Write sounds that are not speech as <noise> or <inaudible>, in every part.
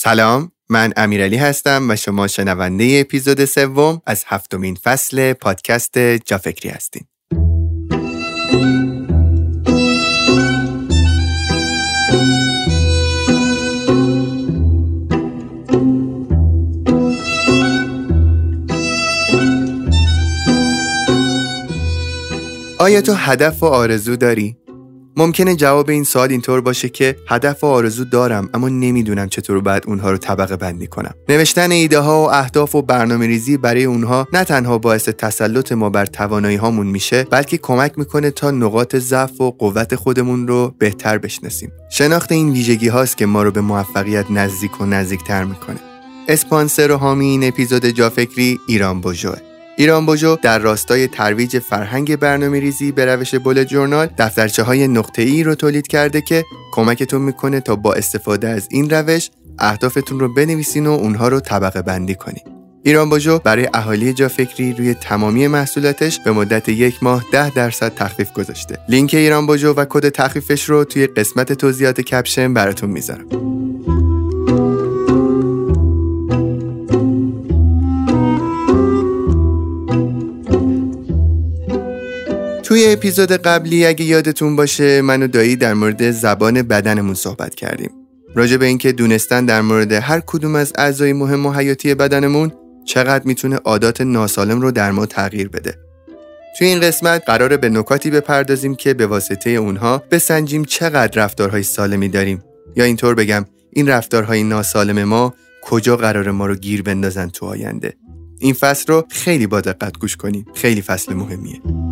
سلام من امیرعلی هستم و شما شنونده اپیزود سوم از هفتمین فصل پادکست جافکری هستین آیا تو هدف و آرزو داری؟ ممکنه جواب این سوال اینطور باشه که هدف و آرزو دارم اما نمی‌دونم چطور باید اونها رو طبقه بندی کنم. نوشتن ایده ها و اهداف و برنامه ریزی برای اونها نه تنها باعث تسلط ما بر توانایی هامون میشه بلکه کمک می‌کنه تا نقاط ضعف و قوت خودمون رو بهتر بشناسیم. شناخت این ویژگی هاست که ما رو به موفقیت نزدیک و نزدیکتر می‌کنه. اسپانسر و حامی این اپیزود جافکری ایران بوژوه ایران بوژو در راستای ترویج فرهنگ برنامه ریزی به روش بولت جورنال دفترچه های نقطه ای رو تولید کرده که کمکتون می‌کنه تا با استفاده از این روش اهدافتون رو بنویسین و اونها رو طبقه بندی کنین. ایران بوژو برای اهالی جا فکری روی تمامی محصولاتش به مدت یک ماه ده درصد تخفیف گذاشته. لینک ایران بوژو و کد تخفیفش رو توی قسمت توضیحات کپشن براتون می‌ذارم. توی اپیزود قبلی اگه یادتون باشه من و دایی در مورد زبان بدنمون صحبت کردیم. راجع به اینکه دونستن در مورد هر کدوم از اعضای مهم و حیاتی بدنمون چقدر می‌تونه عادات ناسالم رو در ما تغییر بده. توی این قسمت قراره به نکاتی بپردازیم که به واسطه اونها بسنجیم چقدر رفتارهای سالمی داریم. یا اینطور بگم این رفتارهای ناسالم ما کجا قرار ما رو گیر بندازن تو آینده. این فصل رو خیلی با دقت گوش کنیم. خیلی فصل مهمیه.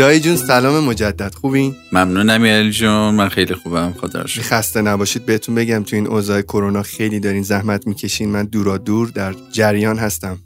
دایی جون سلام مجدد. خوبین؟ ممنون امیرعلی جون من خیلی خوبم. خدا خسته نباشید. بهتون بگم تو این اوضاع کرونا خیلی دارین زحمت می‌کشین. من دورا دور در جریان هستم.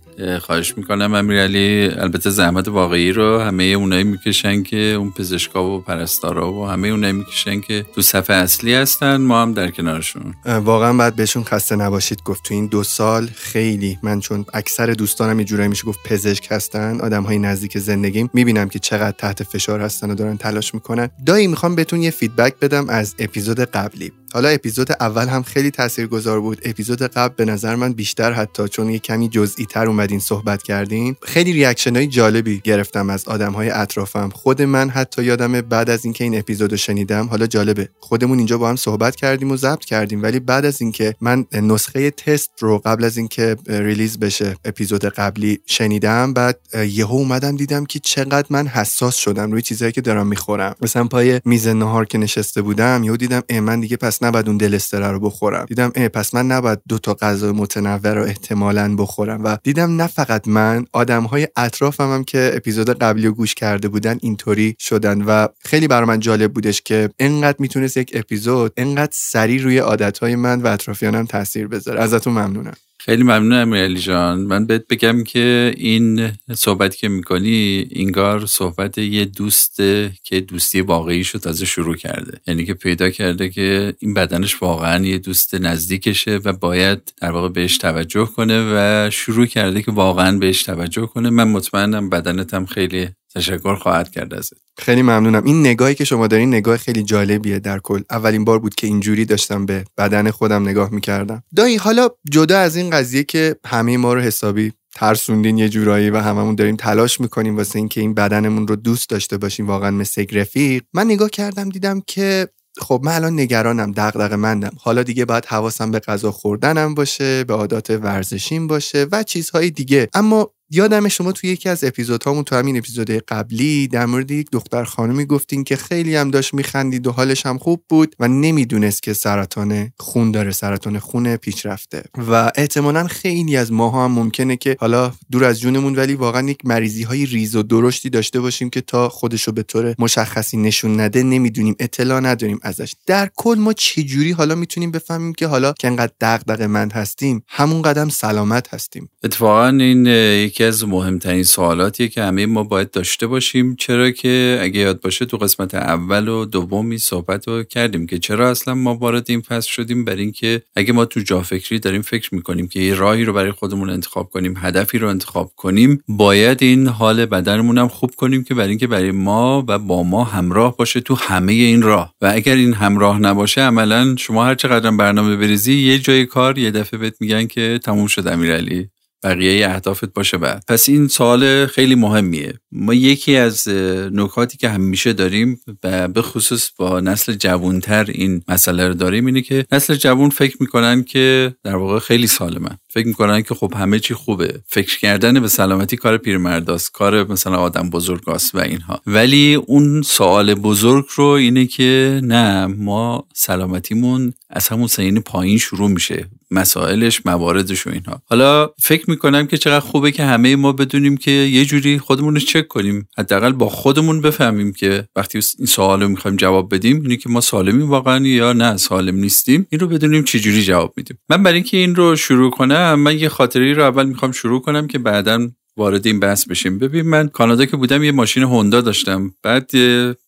خواهش می‌کنم امیرعلی. البته زحمت واقعی رو همه اونایی می‌کشن که اون پزشکا و پرستارا و همه اونایی می‌کشن که تو صفحه اصلی هستن ما هم در کنارشون. واقعا باید بهشون خسته نباشید گفت. تو این دو سال خیلی من چون اکثر دوستانم یه جورایی میشه گفت پزشک هستن آدم های نزدیک زندگیم. می‌بینم که چقدر تحت فشار هستن و دارن تلاش می‌کنن. دایی می‌خوام بهتون یه feedback بدم از اپیزود قبلی. حالا اپیزود اول هم خیلی تاثیرگذار بود. اپیزود قبل به نظر من بیشتر حتی چون یه کمی جزئی تر اومدین صحبت کردین. خیلی reaction های جالبی گرفتم از آدم های اطرافم. خود من حتی یادم بعد از اینکه این اپیزود رو شنیدم حالا جالبه. خودمون اینجا با هم صحبت کردیم و ضبط کردیم ولی بعد از اینکه من نسخه تست رو قبل از اینکه ریلیز بشه اپیزود قبلی شنیدم بعد یهو اومدم دیدم که چقدر من حساس شدم روی چیزایی که دارم می‌خورم. مثلا پای میز نهار که نشسته بودم یهو دیدم من دیگه پس نباید اون دلستره رو بخورم. دیدم اه پس من نباید دو تا غذا متنوع رو احتمالا بخورم. و دیدم نه فقط من آدم های اطرافم هم که اپیزود قبلی رو گوش کرده بودن اینطوری شدن. و خیلی برای من جالب بودش که انقدر می‌تونست یک اپیزود انقدر سریع روی عادت های من و اطرافیانم تاثیر بذاره. ازتون ممنونم. خیلی ممنون امیرعلی جان. من بهت بگم که این صحبت که می‌کنی اینگار صحبت یه دوست که دوستی واقعی شد تازه شروع کرده. یعنی که پیدا کرده که این بدنش واقعا یه دوست نزدیکشه و باید در واقع بهش توجه کنه و شروع کرده که واقعا بهش توجه کنه. من مطمئنم بدنتم خیلی تشکر خواهد کرد ازت. خیلی ممنونم. این نگاهی که شما دارین نگاه خیلی جالبیه در کل. اولین بار بود که اینجوری داشتم به بدن خودم نگاه می‌کردم. دایی حالا جدا از این قضیه که همه ما رو حسابی ترسوندین یه جورایی و هممون داریم تلاش می‌کنیم واسه اینکه این بدنمون رو دوست داشته باشیم واقعا مثل رفیق. من نگاه کردم دیدم که خب من الان نگرانم دغدغه مندم حالا دیگه باید حواسم به غذا خوردنم باشه به عادات ورزشیم باشه و چیزهای دیگه. اما یادم شما توی یکی از اپیزودهامون تو همین اپیزود قبلی در مورد یک دختر خانمی گفتین که خیلی هم داشت میخندید و حالش هم خوب بود و نمی‌دونست که سرطان خون داره سرطان خون پیشرفته. و احتمالا خیلی از ماها هم ممکنه که حالا دور از جونمون ولی واقعا یک مریضی های ریز و درشتی داشته باشیم که تا خودشو به طور مشخصی نشون نده نمی‌دونیم اطلاع نداریم ازش. در کل ما چجوری حالا می‌تونیم بفهمیم که حالا که انقدر دغدغه مند هستیم همون قدم سلامت هستیم؟ اتفاقا این یکی یکی از مهمترین سوالاتیه که همه ما باید داشته باشیم چرا که اگه یاد باشه تو قسمت اول و دومی صحبت رو کردیم که چرا اصلا ما وارد این فصل شدیم؟ برای اینکه اگه ما تو جا فکری داریم فکر می‌کنیم که یه راهی رو برای خودمون انتخاب کنیم هدفی رو انتخاب کنیم باید این حال بدنمون هم خوب کنیم که برای اینکه برای ما و با ما همراه باشه تو همه این راه. و اگر این همراه نباشه عملا شما هر چقدر برنامه بریزی یه جای کار یه دفعه بهت میگن که تموم شد امیرعلی. بقیه اهدافت باشه بعد. پس این سوال خیلی مهمیه. ما یکی از نکاتی که همیشه داریم و به خصوص با نسل جوانتر این مسئله رو داریم اینه که نسل جوان فکر می‌کنن که در واقع خیلی سالمن. فکر می‌کنن که خب همه چی خوبه. فکر کردن به سلامتی کار پیرمرداست کار مثلا آدم بزرگاست و اینها. ولی اون سوال بزرگ رو اینه که نه ما سلامتیمون از همون سنین پایین شروع میشه. مسائلش مواردش و اینها. حالا فکر می‌کنم که چقدر خوبه که همه ما بدونیم که یه جوری خودمون رو چک کنیم حداقل با خودمون بفهمیم که وقتی این سوال رو می‌خوایم جواب بدیم اینه که ما سالمیم واقعا یا نه سالم نیستیم. این رو بدونیم چه جوری جواب میدیم. من برای اینکه این رو شروع کنم من یه خاطری رو اول می‌خوام شروع کنم که بعدا وارد این بحث بشیم. ببین من کانادا که بودم یه ماشین هوندا داشتم. بعد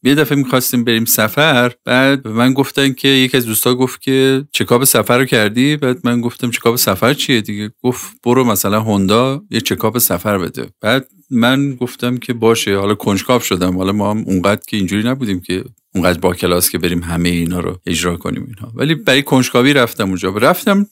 یه دفعه می‌خواستیم بریم سفر. بعد به من گفتن که یکی از دوستا گفت که چکاپ سفر رو کردی؟ بعد من گفتم چکاپ سفر چیه دیگه؟ گفت برو مثلا هوندا یه چکاپ سفر بده. بعد من گفتم که باشه حالا کنجکاو شدم. حالا ما هم اونقدر که اینجوری نبودیم که اونقدر با کلاس که بریم همه اینا رو اجرا کنیم اینها. ولی برای کنجکاوی رفتم اونجا. رفتم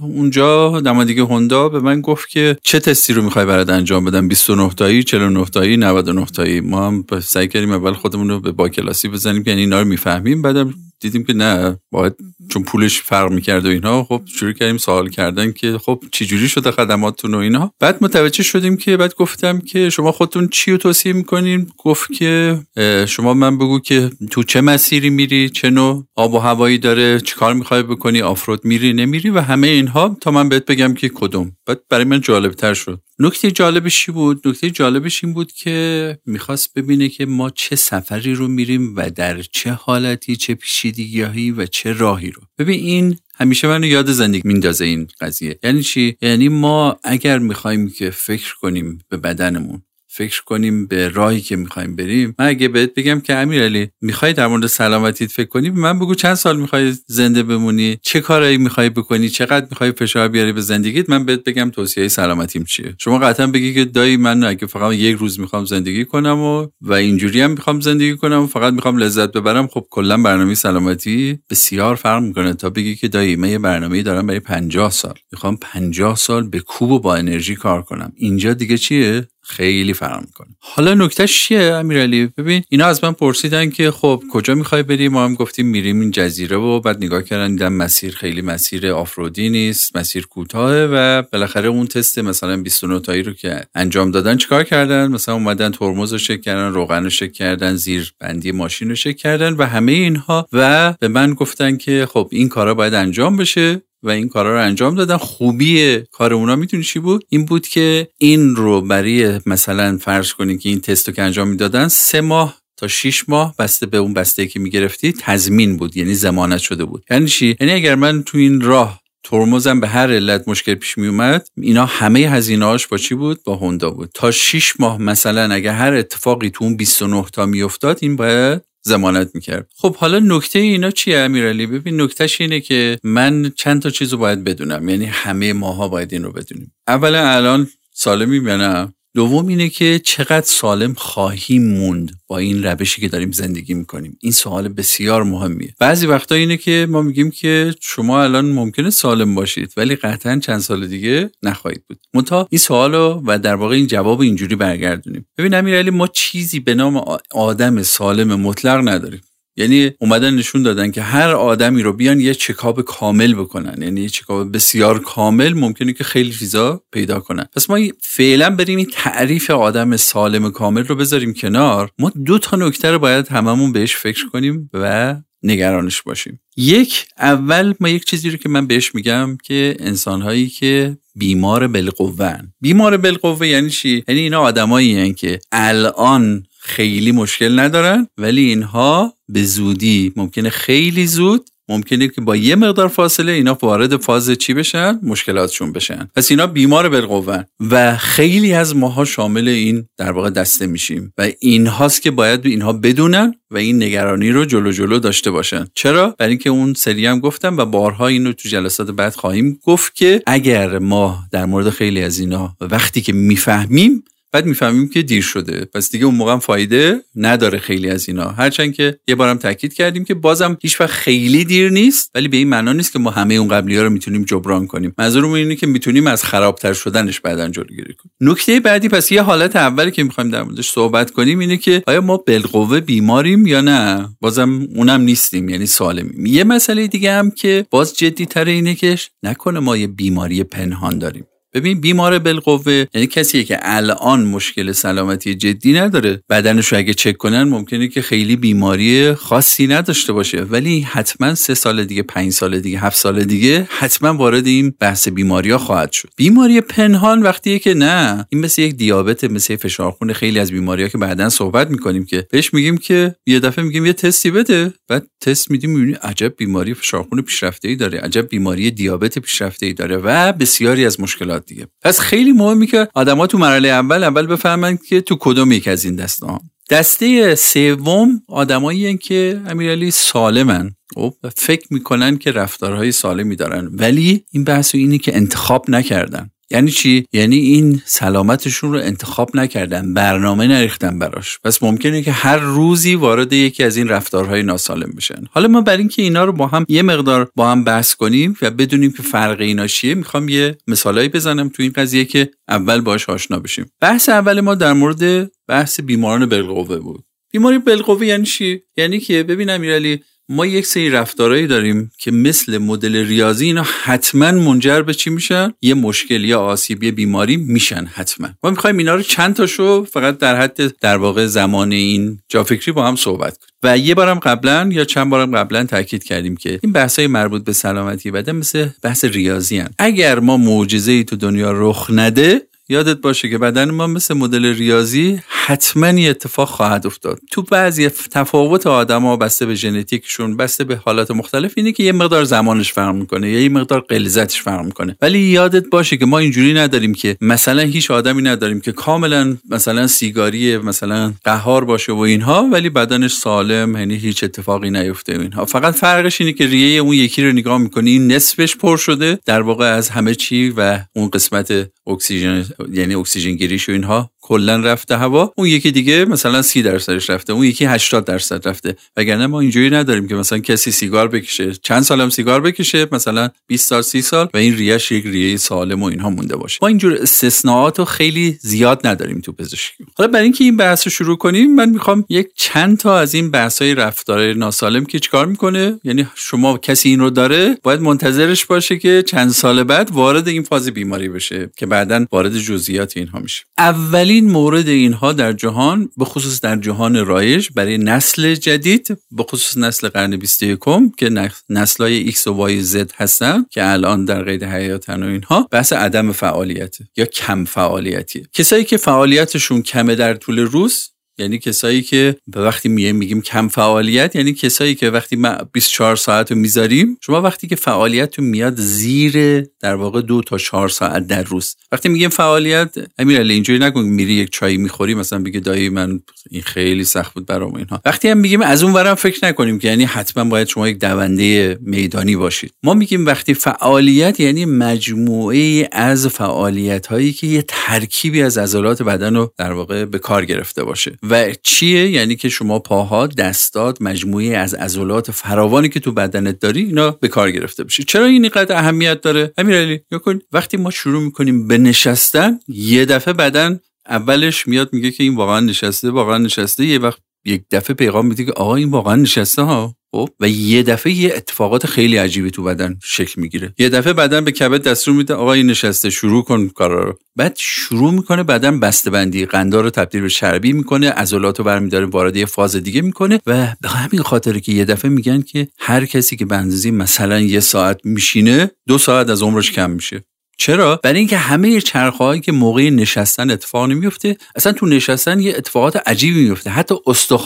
اونجا نمادیگه هوندا به من گفت که چه تستی رو می‌خوای برات انجام بدم؟ 29 تایی 49 تایی 99 تایی. ما هم سعی کردیم اول خودمون رو به با کلاسی بزنیم یعنی اینا رو می‌فهمیم. بعدم دیدیم که نه باید چون پولش فرق می‌کرد و اینها خب شروع کردیم سوال کردن که خب چی جوری شده خدماتتون و اینها. بعد متوجه شدیم که بعد گفتم که شما خودتون چی رو توصیه می‌کنین؟ گفت که شما من بگو که تو چه مسیری میری چه نوع آب و هوایی داره چیکار می‌خوای بکنی آفرود میری نمیری و همه اینها تا من بهت بگم که کدوم. بعد برای من جالب تر شد. نکته جالبش چی بود؟ نکته جالبش این بود که می‌خواست ببینه که ما چه سفری رو میریم و در چه حالتی چه پیشیدگیهایی و چه راهی رو. ببین این همیشه منو یاد زندگی میندازه این قضیه. یعنی چی؟ یعنی ما اگر می‌خوایم که فکر کنیم به بدنمون فکر کنیم به راهی که می‌خوایم بریم. من اگه بهت بگم که امیرعلی می‌خوای در مورد سلامتیت فکر کنی؟ من بگو چند سال می‌خوای زنده بمونی؟ چه کارایی می‌خوای بکنی؟ چقدر می‌خوای فشار بیاری به زندگیت؟ من بهت بگم توصیه سلامتیم چیه. شما قطعا بگی که دایی من اگه فقط یک روز می‌خوام زندگی کنم و و اینجوری هم می‌خوام زندگی کنم و فقط می‌خوام لذت ببرم خب کلا برنامه سلامتی بسیار فرق می‌کنه. تا بگی که دایی من یه برنامه دارم برای 50 سال. می‌خوام 50 سال به کوب و با انرژی کار کنم. اینجا دیگه چیه؟ خیلی فرق می‌کنه. حالا نکتهش چیه امیرعلی؟ ببین اینا از من پرسیدن که خب کجا می‌خوای بریم ما هم گفتیم میریم این جزیره و بعد نگاه کردن دیدن مسیر خیلی مسیر آفرودی نیست مسیر کوتاهه و بالاخره اون تست مثلا 29 تایی رو که انجام دادن چیکار کردن؟ مثلا اومدن ترمز رو شک کردن روغن رو شک کردن زیر بندی ماشین رو شک کردن و همه اینها و به من گفتن که خب این کارا باید انجام بشه. و این کارا رو انجام دادن. خوبی کار اونا. می‌تونی چی بود؟ این بود که این رو برای مثلا فرض کنید که این تست رو که انجام می‌دادن سه ماه تا 6 ماه بسته به اون بسته که می‌گرفتی تضمین بود یعنی زمانت شده بود. یعنی چی؟ یعنی اگر من تو این راه ترمزم به هر علت مشکل پیش می اومد اینا همه هزینه‌هاش با چی بود؟ با هوندا بود. تا 6 ماه مثلا اگر هر اتفاقی تو اون 29 تا میافتاد این باید زمانت می‌کرد. خب حالا نکته اینا چیه امیرعلی ببین نکتهش اینه که من چند تا چیز رو باید بدونم. یعنی همه ماها باید این رو بدونیم. اولا الان سالمی یا دوم اینه که چقدر سالم خواهیم موند با این روشی که داریم زندگی می‌کنیم. این سوال بسیار مهمیه. بعضی وقتا اینه که ما میگیم که شما الان ممکنه سالم باشید ولی قطعا چند سال دیگه نخواهید بود. منتها این سوالو و در واقع این جواب اینجوری برگردونیم. ببین امیرعلی ما چیزی به نام آدم سالم مطلق نداریم. یعنی اومدن نشون دادن که هر آدمی رو بیان یه چکاب کامل بکنن. یعنی یه چکاب بسیار کامل ممکنه که خیلی چیزا پیدا کنن. پس ما فعلا بریم این تعریف آدم سالم کامل رو بذاریم کنار. ما دو تا نکته رو باید هممون بهش فکر کنیم و نگرانش باشیم. یک اول ما یک چیزی رو که من بهش میگم که انسانهایی که بیمار بالقوه بیمار بالقوه یعنی چی؟ یعنی اینا آدمایی که الان خیلی مشکل ندارن ولی اینها به زودی ممکنه خیلی زود ممکنه که با یه مقدار فاصله اینا وارد فاز چی بشن؟ مشکلاتشون بشن. پس اینا بیمار بالقوه. و خیلی از ماها شامل این در واقع دسته میشیم. و اینهاست که باید اینها بدونن و این نگرانی رو جلو جلو داشته باشن. چرا؟ برای اینکه اون سری هم گفتم و بارها اینو تو جلسات بعد خواهیم گفت که اگر ما در مورد خیلی از اینا وقتی که می‌فهمیم بعد می‌فهمیم که دیر شده. پس دیگه اون موقع فایده نداره خیلی از اینا. هرچند که یه بارم تاکید کردیم که بازم هیچ وقت خیلی دیر نیست ولی به این معنا نیست که ما همه اون قبلی ها رو می‌تونیم جبران کنیم. منظورم اینه که می‌تونیم از خرابتر شدنش بعدا جلوگیری کنیم. نکته بعدی پس یه حالت اولی که می‌خوایم در موردش صحبت کنیم اینه که آیا ما بالقوه بیماریم یا نه؟ بازم اونم نیستیم یعنی سالمیم. یه مسئله دیگه هم که باز جدی تر اینه که نکنه ما یه بیماری پنهان داریم. ببین بیمار بالقوه یعنی کسی که الان مشکل سلامتی جدی نداره. بدنش اگه چک کنن ممکنه که خیلی بیماری خاصی نداشته باشه. ولی حتما سه سال دیگه پنج سال دیگه هفت سال دیگه حتما وارد این بحث بیماری ها خواهد شد. بیماری پنهان وقتیه که نه. این مثل یک دیابت مثل فشار خون خیلی از بیماری ها که بعدا صحبت می‌کنیم که بهش میگیم که یه دفعه میگیم یه تستی بده. بعد تست میدیم می‌بینی عجب بیماری فشار خون پیشرفته ای داره عجب بیماری دیابت پیشرفته داره و بسیاری از مشکلات. دیگه. پس خیلی مهمه که آدما تو مرحله اول اول بفهمن که تو کدوم یک از این دسته ها دسته سوم آدمایی که امیرعلی سالمن. و خب، فکر می‌کنن که رفتارهای سالمی دارن. ولی این بحث اینه که انتخاب نکردن. یعنی چی؟ یعنی این سلامتشون رو انتخاب نکردن برنامه نریختن براش. پس ممکنه که هر روزی وارد یکی از این رفتارهای ناسالم بشن. حالا ما برای اینکه اینا رو با هم یه مقدار با هم بحث کنیم و بدونیم که فرق اینا چیه می‌خوام یه مثالایی بزنم تو این قضیه که اول باش آشنا بشیم. بحث اول ما در مورد بحث بیماران بالقوه بود. بیماری بالقوه یعنی چی؟ یعنی که ببین امیرعلی ما یک سری رفتارهایی داریم که مثل مدل ریاضی اینا حتما منجر به چی میشن؟ یه مشکل یا آسیب یا بیماری میشن حتما. ما می‌خوایم اینا رو چند تاشو فقط در حد در واقع زمان این جافکری با هم صحبت کنیم. و یه بارم قبلا یا چند بارم قبلا تاکید کردیم که این بحث های مربوط به سلامتی بدن مثل بحث ریاضی هن. اگر ما معجزه تو دنیا رخ نده یادت باشه که بدن ما مثل مدل ریاضی حتما یه اتفاق خواهد افتاد. تو بعضی تفاوت ها بسته به ژنتیکشون بسته به حالات مختلف اینه که یه مقدار زمانش فرق می‌کنه یا یه مقدار غلظتش فرق می‌کنه. ولی یادت باشه که ما اینجوری نداریم که مثلا هیچ آدمی نداریم که کاملا مثلا سیگاری مثلا قهار باشه و اینها ولی بدنش سالم یعنی هیچ اتفاقی نیفته و اینها. فقط فرقش اینه که ریه اون یکی رو نگاه می‌کنی این نصفش پر شده در واقع از همه چی و اون قسمت اکسیژن یعنی اکسیژن گیریش و اینها. کلا رفته هوا اون یکی دیگه مثلا سی درصدش رفته اون یکی 80 درصد رفته. وگرنه ما اینجوری نداریم که مثلا کسی سیگار بکشه. چند سالم سیگار بکشه مثلا 20 سال 30 سال و این ریش یک ریه سالم و اینها مونده باشه. ما اینجور استثناءات رو خیلی زیاد نداریم تو پزشکی. حالا برای اینکه این بحث رو شروع کنیم من می‌خوام یک چند تا از این بحث های رفتار ناسالم که چیکار می‌کنه؟ یعنی شما کسی این رو داره باید منتظرش باشه که چند سال بعد وارد این فاز بیماری بشه که بعدا وارد جزئیات اینها میشه. اولی این مورد اینها در جهان به خصوص در جهان رایج برای نسل جدید به خصوص نسل قرن 21 که نسل های X و Y Z هستن که الان در قید حیاتن و اینها بحث عدم فعالیت یا کم فعالیتی کسایی که فعالیتشون کمه در طول روز یعنی کسایی که به وقتی میگیم میگیم کم فعالیت یعنی کسایی که وقتی ما 24 ساعت رو می‌ذاریم شما وقتی که فعالیت میاد زیر در واقع دو تا چهار ساعت در روز. وقتی میگیم فعالیت امیرعلی اینجوری نکن میری یک چای می‌خوری مثلا بگه دایی من این خیلی سخت بود برام اینها. وقتی هم میگیم از اون ورم فکر نکنیم که یعنی حتما باید شما یک دونده میدانی باشید. ما میگیم وقتی فعالیت یعنی مجموعه از فعالیت هایی که یه ترکیبی از عضلات بدن رو در واقع به کار گرفته باشه. و چیه؟ یعنی که شما پاها دستات مجموعه از عضلات فراوانی که تو بدنت داری اینا به کار گرفته بشه چرا این اینقدر اهمیت داره؟ امیرعلی کن وقتی ما شروع می‌کنیم به نشستن یه دفعه بدن اولش میاد میگه که این واقعا نشسته واقعا نشسته یه وقت یک دفعه پیغام میده که آقا این واقعا نشسته ها؟ خب و یه دفعه یه اتفاقات خیلی عجیبی تو بدن شکل می‌گیره. یه دفعه بدن به کبد دستور میده آقا این نشسته شروع کن کارا رو. بعد شروع می‌کنه بدن بسته بندی قندار رو تبدیل به چربی می‌کنه عضلات رو برمیداره وارد یه فاز دیگه می‌کنه و به همین خاطر که یه دفعه میگن که هر کسی که به مثلا یه ساعت میشینه دو ساعت از عمرش کم میشه. چرا؟ برای اینکه همه چرخهایی که موقع نشستن اتفاق نمیفته اصلا تو نشستن یه اتفاقات عجیبی میفته حتی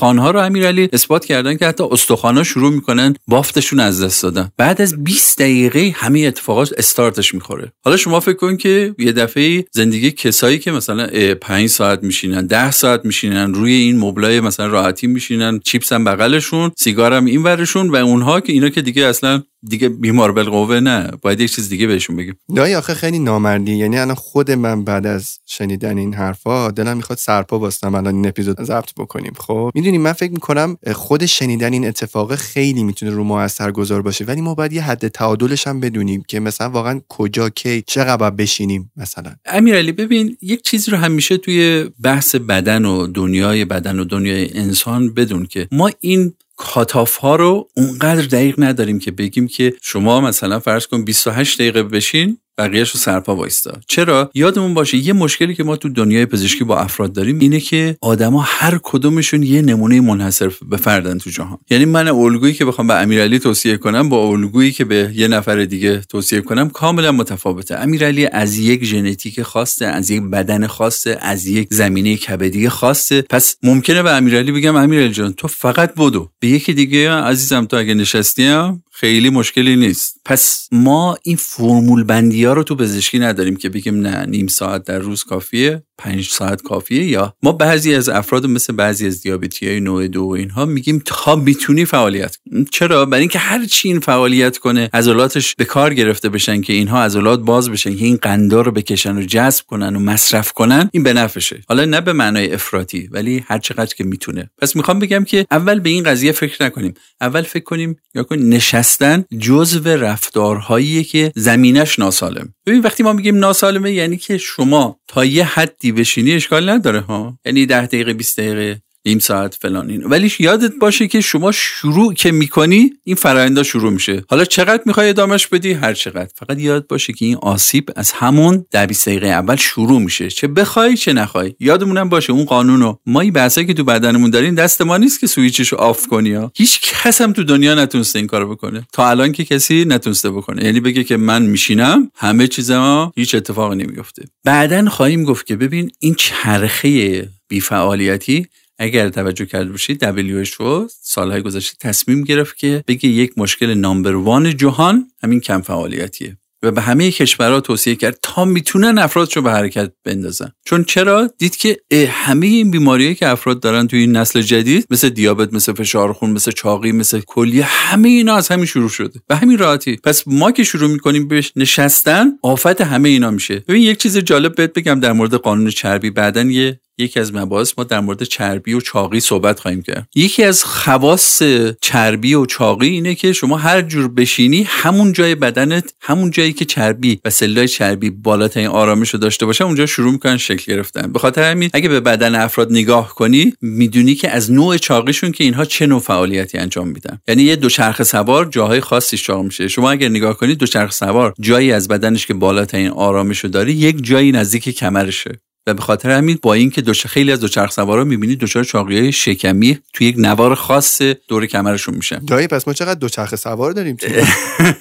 ها رو امیرعلی اثبات کردن که حتی ها شروع می‌کنن بافتشون از دست دادن. بعد از 20 دقیقه همه اتفاقات استارتش می‌خوره. حالا شما فکر کن که یه دفعه زندگی کسایی که مثلا 5 ساعت میشینن 10 ساعت میشینن روی این مبلای مثلا راحتی میشینن چیپس هم بغلشون سیگار این ورشون و اونها که اینا که دیگه اصلا دیگه بیمار بالقوه نه. باید یک چیز دیگه بهشون بگیم. دایی آخه خیلی نامردی. یعنی الان خود من بعد از شنیدن این حرفا دلم می‌خواد سرپا باستم الان این اپیزود ضبط بکنیم. خب می‌دونی من فکر می‌کنم خود شنیدن این اتفاق خیلی می‌تونه رو ما گذار باشه. ولی ما باید یه حد تعادلش هم بدونیم که مثلا واقعا کجا کی چقدر بشینیم مثلا. امیرعلی ببین یک چیزی رو همیشه توی بحث بدن و دنیای بدن و دنیای انسان بدون که ما این کاتاف ها رو اونقدر دقیق نداریم که بگیم که شما مثلا فرض کن 28 دقیقه بشین بقیهش رو سرپا وایستا. چرا؟ یادمون باشه یه مشکلی که ما تو دنیای پزشکی با افراد داریم اینه که آدما هر کدومشون یه نمونه منحصر به فردن تو جهان. یعنی من الگویی که بخوام به امیرعلی توصیه کنم با الگویی که به یه نفر دیگه توصیه کنم کاملا متفاوته. امیرعلی از یک ژنتیک خاصه از یک بدن خاصه از یک زمینه کبدی خاصه. پس ممکنه به امیرعلی بگم امیرعلی جان تو فقط بدو. به یکی دیگه عزیزم تو اگه نشستیم خیلی مشکلی نیست. پس ما این فرمول بندی ها رو تو پزشکی نداریم که بگیم نه نیم ساعت در روز کافیه. پنج ساعت کافیه یا ما بعضی از افراد مثل بعضی از دیابتی های نوع دو و اینها میگیم تا می‌تونی فعالیت چرا؟ برای اینکه هر چی این فعالیت کنه عضلاتش به کار گرفته بشن که اینها عضلات باز بشن که این قندا رو بکشن و جذب کنن و مصرف کنن این به نفعشه. حالا نه به معنای افراطی ولی هر چقدر که می‌تونه. پس می‌خوام بگم که اول به این قضیه فکر نکنیم. اول فکر کنیم یا کن نشستن جزو رفتارهایی که زمینش ناسالم. ببین وقتی ما میگیم ناسالمه یعنی که شما تا یه حدی بشینی اشکال نداره ها؟ یعنی ده دقیقه 20 دقیقه. نیم ساعت فلان این ولی یادت باشه که شما شروع که می‌کنی این فرایندا شروع میشه. حالا چقدر می‌خوای ادامش بدی؟ هر چقدر. فقط یاد باشه که این آسیب از همون در 20 دقیقه اول شروع میشه. چه بخوای چه نخوای. یادمونم باشه اون قانونو. ما این بحثایی که تو بدنمون داریم دست ما نیست که سویچش رو آف کنی ها. هیچ کس هم تو دنیا نتونسته این کارو بکنه. تا الان که کسی نتونسته بکنه. یعنی بگه که من میشینم همه چیزا هیچ اتفاقی نمیفته بعدا خواهیم گفت که ببین این چرخه بیفعالیتی اگر توجه کرده باشید WHO سالهای گذشته تصمیم گرفت که بگه یک مشکل نامبر وان جهان همین کم فعالیتیه و به همه کشورها توصیه کرد تا می‌تونن افرادشو به حرکت بندازن. چون چرا؟ دید که همه این بیماریایی که افراد دارن توی این نسل جدید مثل دیابت مثل فشار خون مثل چاقی مثل کلیه همه اینا از همین شروع شده. به همین راحتی. پس ما که شروع می‌کنیم بهش نشستن آفت همه اینا میشه. ببین یک چیز جالب بهت بگم در مورد قانون چربی. بعدن یه یکی از مباحث ما در مورد چربی و چاقی صحبت خواهیم کرد. یکی از خواص چربی و چاقی اینه که شما هر جور بشینی همون جای بدنت همون جایی که چربی و سلای چربی بالاترین آرامش رو داشته باشه اونجا شروع می‌کنن شکل گرفتن. به خاطر همین اگه به بدن افراد نگاه کنی می‌دونی که از نوع چاقیشون که اینها چه نوع فعالیتی انجام میدن. یعنی یه دوچرخه سوار جاهای خاصی چاق میشه. شما اگر نگاه کنید دوچرخه سوار جایی از بدنش که بالاترین آرامش رو داره یک جایی نزدیک کمرشه. و به خاطر همین با اینکه دوچه خیلی از دوچرخ سوارا می‌بینید دچار چاقی های شکمی توی یک نوار خاص دور کمرشون میشن دایی پس ما چقدر دوچرخه سوار داریم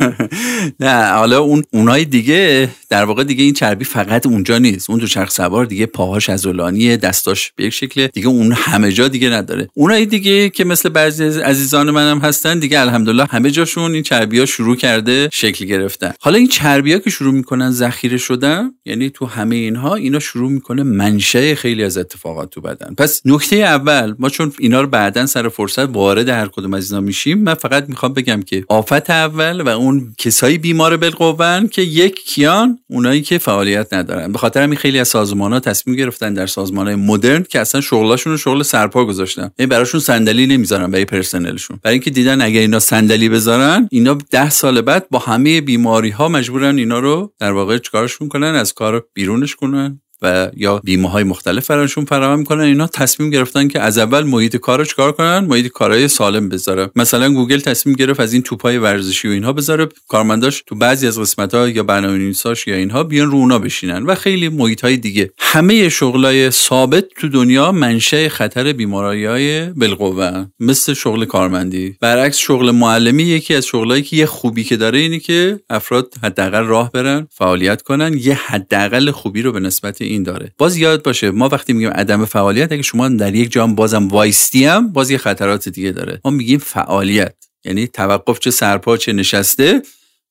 <laughs> نه حالا اون اونای دیگه در واقع دیگه این چربی فقط اونجا نیست. اون دوچرخ سوار دیگه پاهاش ازولانی دستاش به یک شکل دیگه اون همه جا دیگه نداره. اونای دیگه که مثل بعضی از عزیزان منم هستن دیگه الحمدلله همه جاشون این چربی ها شروع کرده شکل گرفتن. حالا این چربی ها که شروع می‌کنن ذخیره شدن یعنی تو همه اینها اینا شروع می‌کنه منشه خیلی از اتفاقات تو بدن. پس نکته اول ما چون اینا رو بعدا سر فرصت وارد هر کدوم از اینا میشیم من فقط می‌خوام بگم که آفت اول و اون کسایی بیمار بالقوون که یک کیان اونایی که فعالیت ندارن. به خاطر همین خیلی از سازمان ها تصمیم گرفتن در سازمان های مدرن که اصلا شغلاشون رو شغل سرپا گذاشتن. یعنی براشون صندلی نمی‌ذارن برای پرسنلشون. برای اینکه دیدن اگر اینا صندلی بذارن اینا ده سال بعد با همه بیماری ها مجبورن اینا رو در واقع چیکارشون کنن؟ از کار بیرونش کنن. و یا بیمه های مختلف براشون فراهم می‌کنن. اینا تصمیم گرفتن که از اول محیط کارو چکار کنن؟ محیط کارهای سالم بذاره مثلا گوگل تصمیم گرفت از این توپای ورزشی و اینها بذاره. کارمنداش تو بعضی از قسمت ها یا برنامه‌نویساش یا اینها بیان رو اونا بشینن. و خیلی محیط های دیگه. همه شغلای ثابت تو دنیا منشأ خطر بیماری های بالقوه مثل شغل کارمندی. برعکس شغل معلمی یکی از شغلایی که یه خوبی که داره اینه که افراد حداقل راه برن فعالیت کنن یه حداقل خوبی رو به نسبت این داره. باز یاد باشه ما وقتی میگیم عدم فعالیت اگه شما در یک جام بازم وایستیم باز یه خطرات دیگه داره. ما میگیم فعالیت. یعنی توقف چه سرپا چه نشسته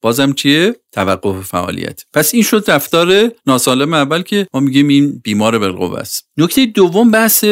بازم چیه؟ توقف فعالیت. پس این شد رفتار ناسالم اول که ما میگیم این بیمار بالقوه است. نکته دوم بحث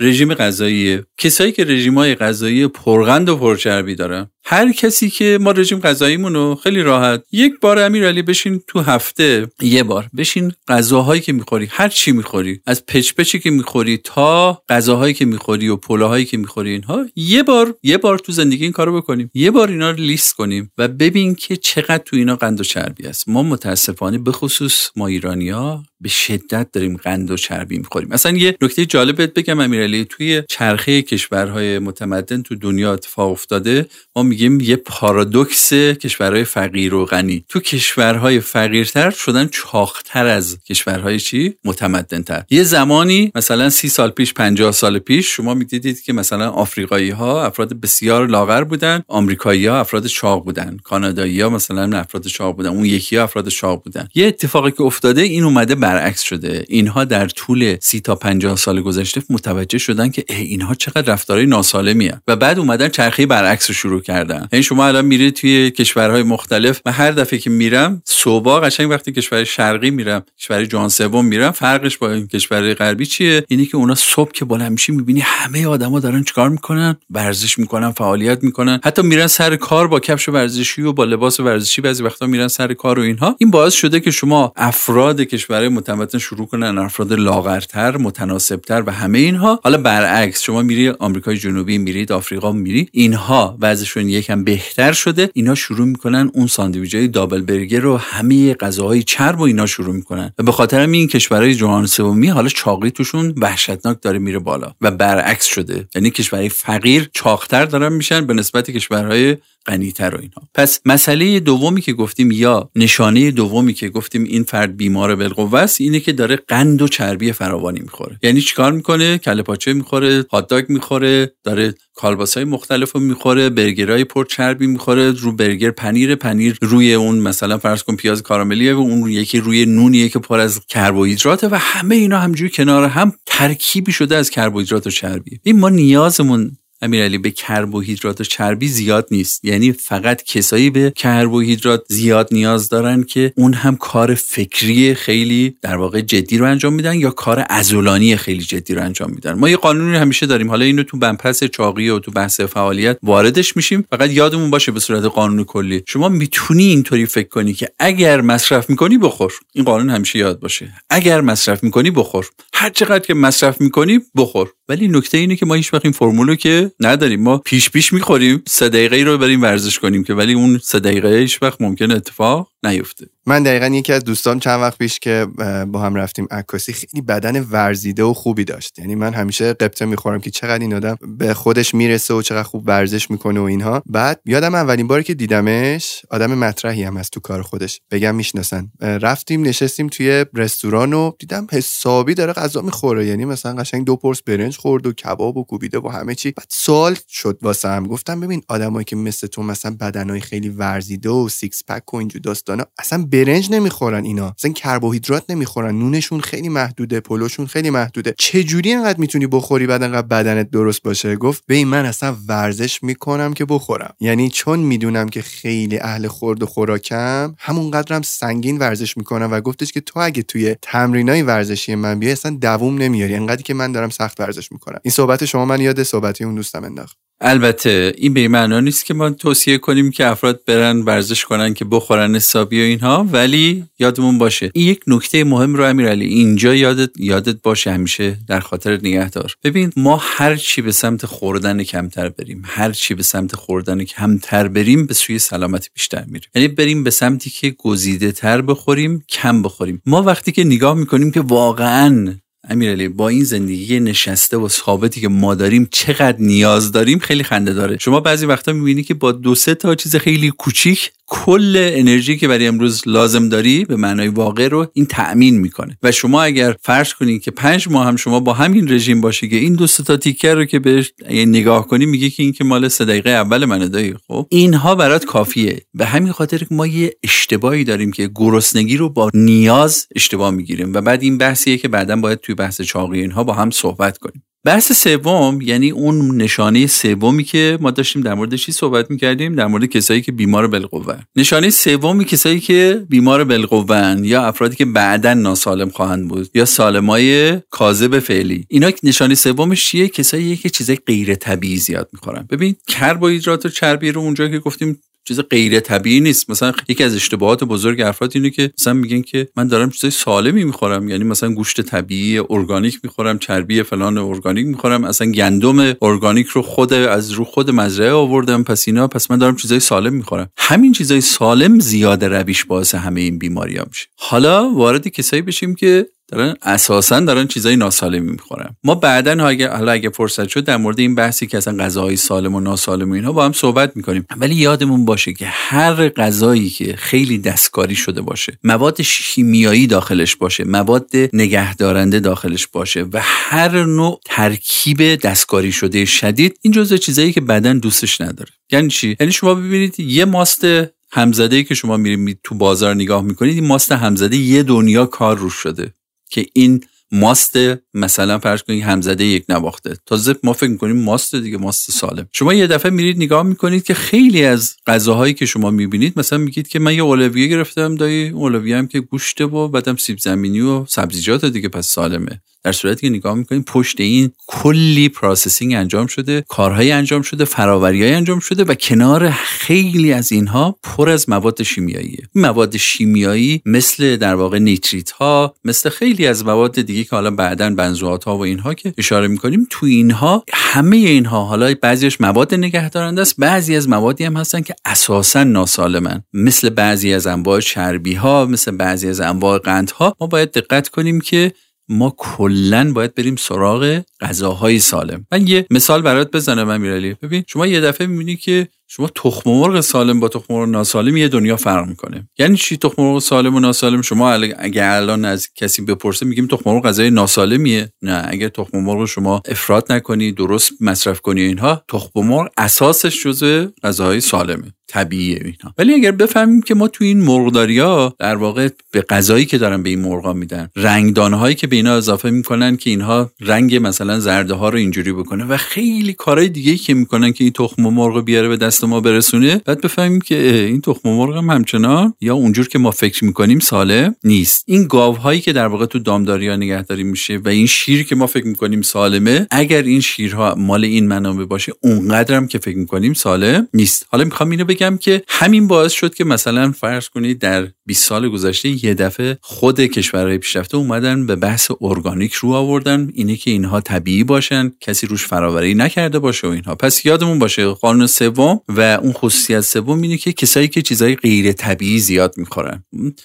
رژیم غذایی کسایی که رژیم های غذایی پرغند و پرچربی دارن هر کسی که ما رژیم غذاییمون رو خیلی راحت یک بار امیرعلی بشین تو هفته یه بار بشین غذاهایی که می‌خوری هر چی می‌خوری از پچپچی که می‌خوری تا غذاهایی که می‌خوری و پلاهایی که می‌خوری اینها یه بار یه بار تو زندگی این کارو بکنیم. یه بار اینا رو لیست کنیم و ببین که چقدر تو اینا قند و چربی است ما متاسفانه به خصوص ما ایرانیا به شدت داریم قند و چربی می‌خوریم. مثلا یه نکته جالبت بگم امیرعلی توی چرخه کشورهای متمدن تو دنیا اتفاق افتاده ما میگیم یه پارادوکس کشورهای فقیر و غنی. تو کشورهای فقیرتر شدن چاختر از کشورهای چی؟ متمدنتر. یه زمانی مثلا سی سال پیش 50 سال پیش شما می‌دیدید که مثلا آفریقایی ها افراد بسیار لاغر بودن آمریکایی ها افراد چاق بودن کانادایی ها مثلا افراد چاق بودن اون یکی ها افراد چاق بودن. یه اتفاقی که افتاده این اومده برعکس شده. اینها در طول سی تا 50 سال گذشته متوجه شدن که اینها چقدر رفتارهای ناسالمی و بعد اومدن چرخه برعکس رو شروع کردن. یعنی شما الان میرید توی کشورهای مختلف و هر دفعه که میرم صبح قشنگ وقتی کشور شرقی میرم کشور جهان سوم میرم فرقش با این کشور غربی چیه؟ اینی که اونا صبح که بالا میشی می‌بینی همه آدما دارن چیکار می‌کنن؟ ورزش می‌کنن فعالیت می‌کنن. حتی میرن سر کار با کفش ورزشی و با لباس ورزشی بعضی وقتا میرن سر کار و اینها. این باعث شده که شما افراد کشورهای متمدن شروع کنن افراد لاغرتر متناسبتر و همه اینها. حالا برعکس شما میری آمریکای جنوبی میرید آفریقا میری اینها وضعشون یکم بهتر شده اینا شروع می‌کنن اون ساندویچ دابل برگر رو همه غذاهای چرب و اینا شروع می‌کنن. و به خاطر این کشورهای جهان سومی حالا چاقی توشون وحشتناک داره میره بالا و برعکس شده. یعنی کشورهای فقیر چاقتر دارن میشن به نسبت کشورهای غنیتر و اینها پس مسئله دومی که گفتیم یا نشانه دومی که گفتیم این فرد بیمار بالقوه است اینه که داره قند و چربی فراوانی می‌خوره. یعنی چیکار می‌کنه؟ کله پاچه می‌خوره هات می‌خوره داره کالباسای مختلف رو می‌خوره برگرهای پر چربی می‌خوره رو برگر پنیر پنیر روی اون مثلا فرض کن پیاز کاراملیه و اون یکی روی نونیه که پر از کربوهیدراته و همه اینا همجوری کنار هم ترکیبی شده از کربوهیدرات و چربی این ما نیازمون امیرعلی به کربوهیدرات و چربی زیاد نیست. یعنی فقط کسایی به کربوهیدرات زیاد نیاز دارن که اون هم کار فکری خیلی در واقع جدی رو انجام میدن یا کار عضلانی خیلی جدی رو انجام میدن. ما یه قانونی همیشه داریم. حالا اینو تو بنپس چاقی و تو بحث فعالیت واردش میشیم. فقط یادمون باشه به صورت قانون کلی. شما می‌تونی اینطوری فکر کنی که اگر مصرف می‌کنی بخور. این قانون همیشه یاد باشه. اگر مصرف می‌کنی بخور. هر چقدر که مصرف می‌کنی بخور. ولی نکته اینه که ما هیچ وقت این فرمولو که نداریم. ما پیش پیش می‌خوریم سه دقیقه رو بریم ورزش کنیم که ولی اون سه دقیقه هیچ وقت ممکن اتفاق نیفته. من دقیقا یکی از دوستان چند وقت پیش که با هم رفتیم عکاسی خیلی بدن ورزیده و خوبی داشت. یعنی من همیشه غبطه می‌خورم که چقدر این آدم به خودش می‌رسه و چقدر خوب ورزش می‌کنه و اینها. بعد یادم اولین باری که دیدمش آدم مطرحی هم از تو کار خودش. بگم می‌شناسن. رفتیم نشستیم توی رستوران و دیدم حسابی داره غذا می‌خوره. یعنی مثلا قشنگ دو پرس برنج خورد و کباب و کوبیده و همه چی. بعد سوال شد واسه هم. گفتم ببین آدمایی که مثل تو مثلا بدنای خیلی ورزیده و six pack و اینجور داستانا اصلا برنج نمی‌خورن اینا. اصلا کربوهیدرات نمی‌خورن. نونشون خیلی محدوده پلوشون خیلی محدوده. چه جوری انقدر می‌تونی بخوری بعد انقدر بدنت درست باشه؟ گفت ببین من اصلا ورزش می‌کنم که بخورم. یعنی چون می‌دونم که خیلی اهل خورد و خوراکم همون قدرم سنگین ورزش می‌کنم و گفتش که تو اگه توی تمرینای ورزشی من بیای اصلا دووم نمیاری. انقدری که من دارم سخت ورزش می‌کنم. این صحبت شما من یاد صحبتی اون دوستم انداخت. البته این به معنا نیست که ما توصیه کنیم که افراد برن ورزش کنن که بخورن حسابی و اینها ولی یادمون باشه. این یک نکته مهم رو امیرعلی اینجا یادت یادت باشه همیشه در خاطر نگهدار. ببین ما هر چی به سمت خوردن کمتر بریم هر چی به سمت خوردن کمتر بریم به سوی سلامت بیشتر میریم. یعنی بریم به سمتی که گزیده تر بخوریم کم بخوریم. ما وقتی که نگاه می‌کنیم که واقعا امیرعلی با این زندگی نشسته و ثابتی که ما داریم چقدر نیاز داریم خیلی خنده داره. شما بعضی وقتا می‌بینی که با دو سه تا چیز خیلی کوچیک کل انرژی که برای امروز لازم داری به معنای واقع رو این تأمین می‌کنه. و شما اگر فرض کنید که پنج ماه هم شما با همین رژیم باشه که این دو تا تیکر رو که بهش نگاه کنی میگه که این که مال سه دقیقه اول منه دایی. خب؟ اینها برات کافیه. به همین خاطر که ما یه اشتباهی داریم که گرسنگی رو با نیاز اشتباه می‌گیریم. و بعد این بحثیه که بعدا باید توی بحث چاقی اینها با هم صحبت کنیم. بحث سوم یعنی اون نشانه سومی که ما داشتیم در مورد چی صحبت می‌کردیم؟ در مورد کسایی که بیمار بالقوه نشانه سومی کسایی که بیمار بالقوه یا افرادی که بعدا ناسالم خواهند بود یا سالمای کاذب فعلی. اینا نشانه سومش چیه؟ کسایی که چیزای غیر طبیعی زیاد می‌خورن. ببین کربوهیدرات و چربی رو اونجا که گفتیم چیز غیر طبیعی نیست. مثلا یکی از اشتباهات بزرگ افراد اینه که مثلا میگن که من دارم چیزای سالمی می‌خورم. یعنی مثلا گوشت طبیعی ارگانیک می‌خورم چربی فلان ارگانیک می‌خورم. اصلا گندم ارگانیک رو خود از رو خود مزرعه آوردم. پس اینا پس من دارم چیزای سالم می‌خورم. همین چیزای سالم زیاده رویش باعث همه این بیماری ها میشه. حالا وارد کسایی بشیم که دارن اساسا دارن چیزای ناسالمی می‌خورن. ما بعدا اگه حالا اگه فرصت شد در مورد این بحثی که اصلا غذاهای سالم و ناسالم و اینها با هم صحبت می‌کنیم. ولی یادمون باشه که هر غذایی که خیلی دستکاری شده باشه مواد شیمیایی داخلش باشه مواد نگهدارنده داخلش باشه و هر نوع ترکیب دستکاری شده شدید این جزء چیزایی که بدن دوستش نداره. یعنی چی؟ یعنی شما ببینید یه ماست همزده که شما میرید تو بازار نگاه می‌کنید این ماست همزده یه دنیا کار روش شده. که این ماست مثلا فرض کنید همزده یک نواخته. تازه ما فکر می‌کنیم ماست دیگه ماست سالم شما یه دفعه میرید نگاه می‌کنید که خیلی از غذاهایی که شما می‌بینید مثلا میگید که من یه الویه گرفتم دایی الویه هم که گوشته و بعدم سیب زمینی و سبزیجات دیگه پس سالمه. در صورتی که نگاه می‌کنیم پشت این کلی processing انجام شده کارهایی انجام شده فراوریهایی انجام شده و کنار خیلی از اینها پر از مواد شیمیاییه. مواد شیمیایی مثل در واقع نیتریت ها مثل خیلی از مواد دیگه که حالا بعدا بنزوات ها و اینها که اشاره می‌کنیم تو اینها همه اینها حالا بعضیش مواد نگهدارنده است بعضی از موادی هم هستن که اساسا ناسالمن. مثل بعضی از انواع چربی ها مثل بعضی از انواع قند ها ما باید دقت کنیم که ما کلا باید بریم سراغ غذاهای سالم. من یه مثال برات بزنم امیرعلی. ببین شما یه دفعه می‌بینی که شما تخم مرغ سالم با تخم مرغ ناسالم یه دنیا فرق می‌کنه. یعنی چی تخم مرغ سالم و ناسالم؟ شما اگه الان از کسی بپرسه میگیم تخم مرغ غذای ناسالمیه. نه اگر تخم مرغ شما افراد نکنی درست مصرف کنی اینها تخم مرغ اساسش جزء غذاهای سالمه. طبیعیه اینها ولی اگر بفهمیم که ما تو این مرغداری ها در واقع به غذایی که دارن به این مرغا میدن رنگدانه هایی که به اینا اضافه می‌کنن که اینها رنگ مثلا زرده ها رو اینجوری بکنه و خیلی کارهای دیگه که می‌کنن که این تخم مرغ بیاره به دست ما برسونه بعد بفهمیم که این تخم مرغ هم همچنان یا اونجور که ما فکر می‌کنیم سالم نیست. این گاو هایی که در واقع تو دامداری ها نگهداری میشه و این شیر که ما فکر می‌کنیم سالمه اگر این شیرها مال این منابع باشه اونقدرم که فکر می‌کنیم سالم نیست. حالا می‌خوام اینو بگم که همین باعث شد که مثلا فرض کنید در 20 سال گذشته یه دفعه خود کشورهای پیشرفته اومدن به بحث ارگانیک رو آوردن. اینه که اینها طبیعی باشن کسی روش فراوری نکرده باشه و اینها. پس یادمون باشه قانون سوم و اون خصوصیت سوم اینه که کسایی که چیزای غیر طبیعی زیاد می‌خورن.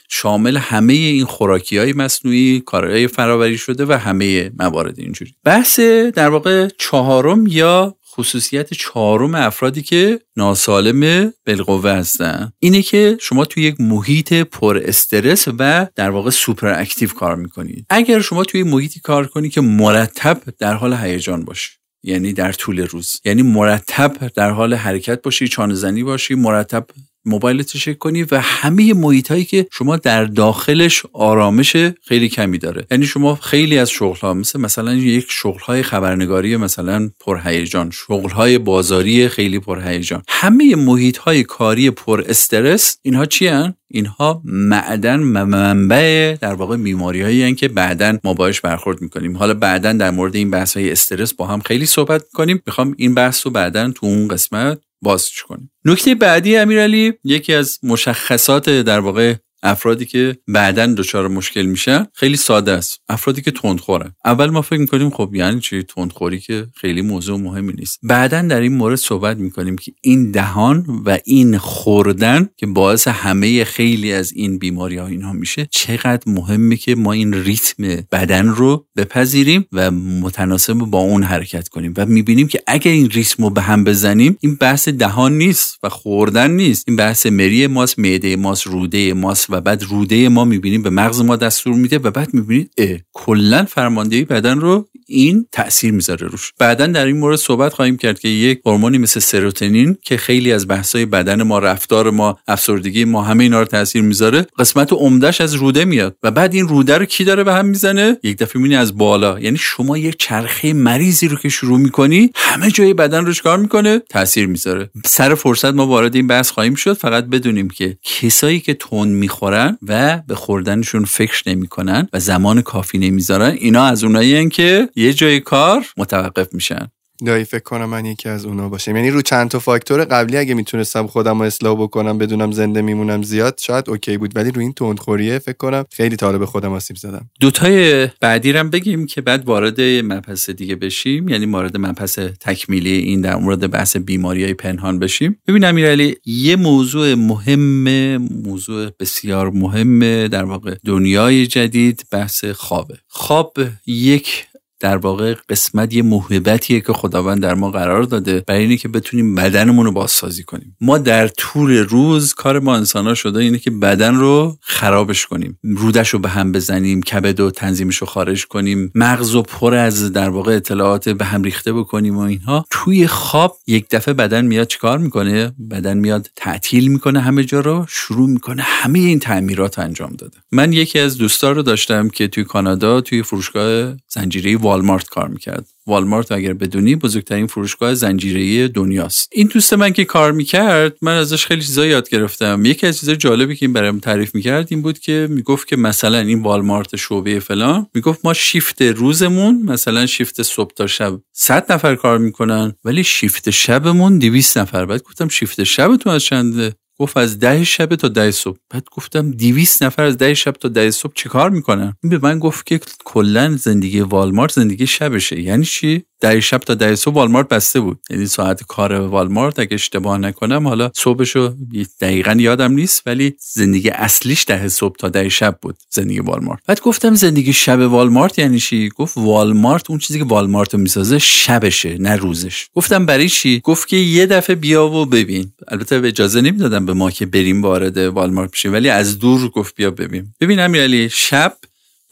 شامل همه این خوراکی های مصنوعی کارهای فراوری شده و همه موارد اینجوری. بحث در واقع چهارم یا خصوصیت چهارم افرادی که ناسالم بالقوه هستن. اینه که شما توی یک محیط پر استرس و در واقع سوپر اکتیو کار می‌کنید اگر شما توی محیطی کار کنی که مرتب در حال هیجان باشی یعنی در طول روز یعنی مرتب در حال حرکت باشی چانه زنی باشی مرتب موبایلت چک کنی و همه محیط هایی که شما در داخلش آرامش خیلی کمی داره. یعنی شما خیلی از شغل ها مثل مثلا یک شغل های خبرنگاری مثلا پرهیجان شغل های بازاری خیلی پرهیجان. همه محیط های کاری پر استرس اینها چی هن؟ اینها معدن منبع در واقع بیماری هایی که بعدا ما باش برخورد می‌کنیم. حالا بعدا در مورد این بحث های استرس با هم خیلی صحبت کنیم می‌خوام این بحث رو بعدا تو اون قسمت بازش کنیم؟ نکته بعدی امیرعلی یکی از مشخصات در واقع افرادی که بعدا دچار مشکل میشن خیلی ساده است. افرادی که تندخورن اول ما فکر می‌کنیم خب یعنی چی؟ تندخوری که خیلی موضوع مهمی نیست. بعدا در این مورد صحبت می‌کنیم که این دهان و این خوردن که باعث همه خیلی از این بیماری ها اینها میشه چقدر مهمه که ما این ریتم بدن رو بپذیریم و متناسب با اون حرکت کنیم. و می‌بینیم که اگر این ریتم رو به هم بزنیم این بحث دهان نیست و خوردن نیست. این بحث مری ماست معده ماست روده ماست و بعد روده ما می‌بینیم به مغز ما دستور میده و بعد می‌بینید کلا فرماندهی بدن رو این تاثیر می‌ذاره روش. بعدا در این مورد صحبت خواهیم کرد که یک هورمونی مثل سروتونین که خیلی از بحثای بدن ما رفتار ما افسردگی ما همه اینا رو تاثیر می‌ذاره قسمت عمدهش از روده میاد و بعد این روده رو کی داره به هم می‌زنه؟ یک دفعه می‌بینی از بالا. یعنی شما یک چرخه مریضی رو که شروع می‌کنی همه جای بدن روش کار می‌کنه تاثیر می‌ذاره. سر فرصت ما وارد این بحث خواهیم شد. فقط بدونیم که کسایی که تون می‌خورن و به خوردنشون فکر نمی‌کنن و زمان کافی نمی‌ذارن. اینا از اونایی که یه جای کار متوقف میشن. دایی فکر کنم من یکی از اونا باشم. یعنی رو چند تا فاکتور قبلی اگه می‌تونستم خودم رو اصلاح بکنم بدونم زنده میمونم زیاد شاید اوکی بود. ولی رو این تندخوریه فکر کنم خیلی طالب به خودم آسیب زدم. دوتای بعدی رم بگیم که بعد وارد مبحث دیگه بشیم. یعنی وارد مبحث تکمیلی این در مورد بحث بیماری های پنهان بشیم. ببین امیرعلی یه موضوع مهم موضوع بسیار مهم در واقع دنیای جدید بحث خوابه. خواب یک در واقع قسمت یه موهبتیه که خداوند در ما قرار داده برای اینه که بتونیم بدنمون رو بازسازی کنیم. ما در طول روز کار ما انسان شده اینه که بدن رو خرابش کنیم. رودش رو به هم بزنیم کبد و تنظیمش رو خارج کنیم مغز و پر از در واقع اطلاعات به هم ریخته بکنیم و اینها. توی خواب یک دفعه بدن میاد چیکار می‌کنه؟ بدن میاد تعطیل می‌کنه همه جا رو شروع می‌کنه همه این تعمیرات انجام داده. من یکی از دوستا رو داشتم که توی کانادا توی فروشگاه زنجیره والمارت کار می‌کرد. والمارت اگر بدونی بزرگترین فروشگاه زنجیره دنیاست. این دوست من که کار می‌کرد من ازش خیلی چیزا یاد گرفتم. یکی از چیزای جالبی که این برایم تعریف می‌کرد این بود که می‌گفت که مثلا این والمارت شعبه فلان می‌گفت ما شیفت روزمون مثلا شیفت صبح تا شب 100 نفر کار می‌کنن ولی شیفت شبمون 200 نفر. بعد گفتم شیفت شبتون از چنده؟ گفت از ده شب تا ده صبح. بعد گفتم دیویس نفر از ده شب تا ده صبح چیکار می‌کنن؟ به من گفت که کلا زندگی والمارت زندگی شبشه. یعنی چی؟ در شب تا در صبح والمارت بسته بود. یعنی ساعت کار والمارت اگه اشتباه نکنم حالا صبحشو دقیقا یادم نیست ولی زندگی اصلیش ده صبح تا ده شب بود زندگی والمارت. بعد گفتم زندگی شب والمارت یعنی چی؟ گفت والمارت اون چیزی که والمارت می‌سازه شبشه نه روزش. گفتم برای چی؟ گفت که یه دفعه بیا و ببین. البته به اجازه نمی‌دادم به ما که بریم وارد والمارت بشیم ولی از دور گفت بیا ببین. ببین امیرعلی شب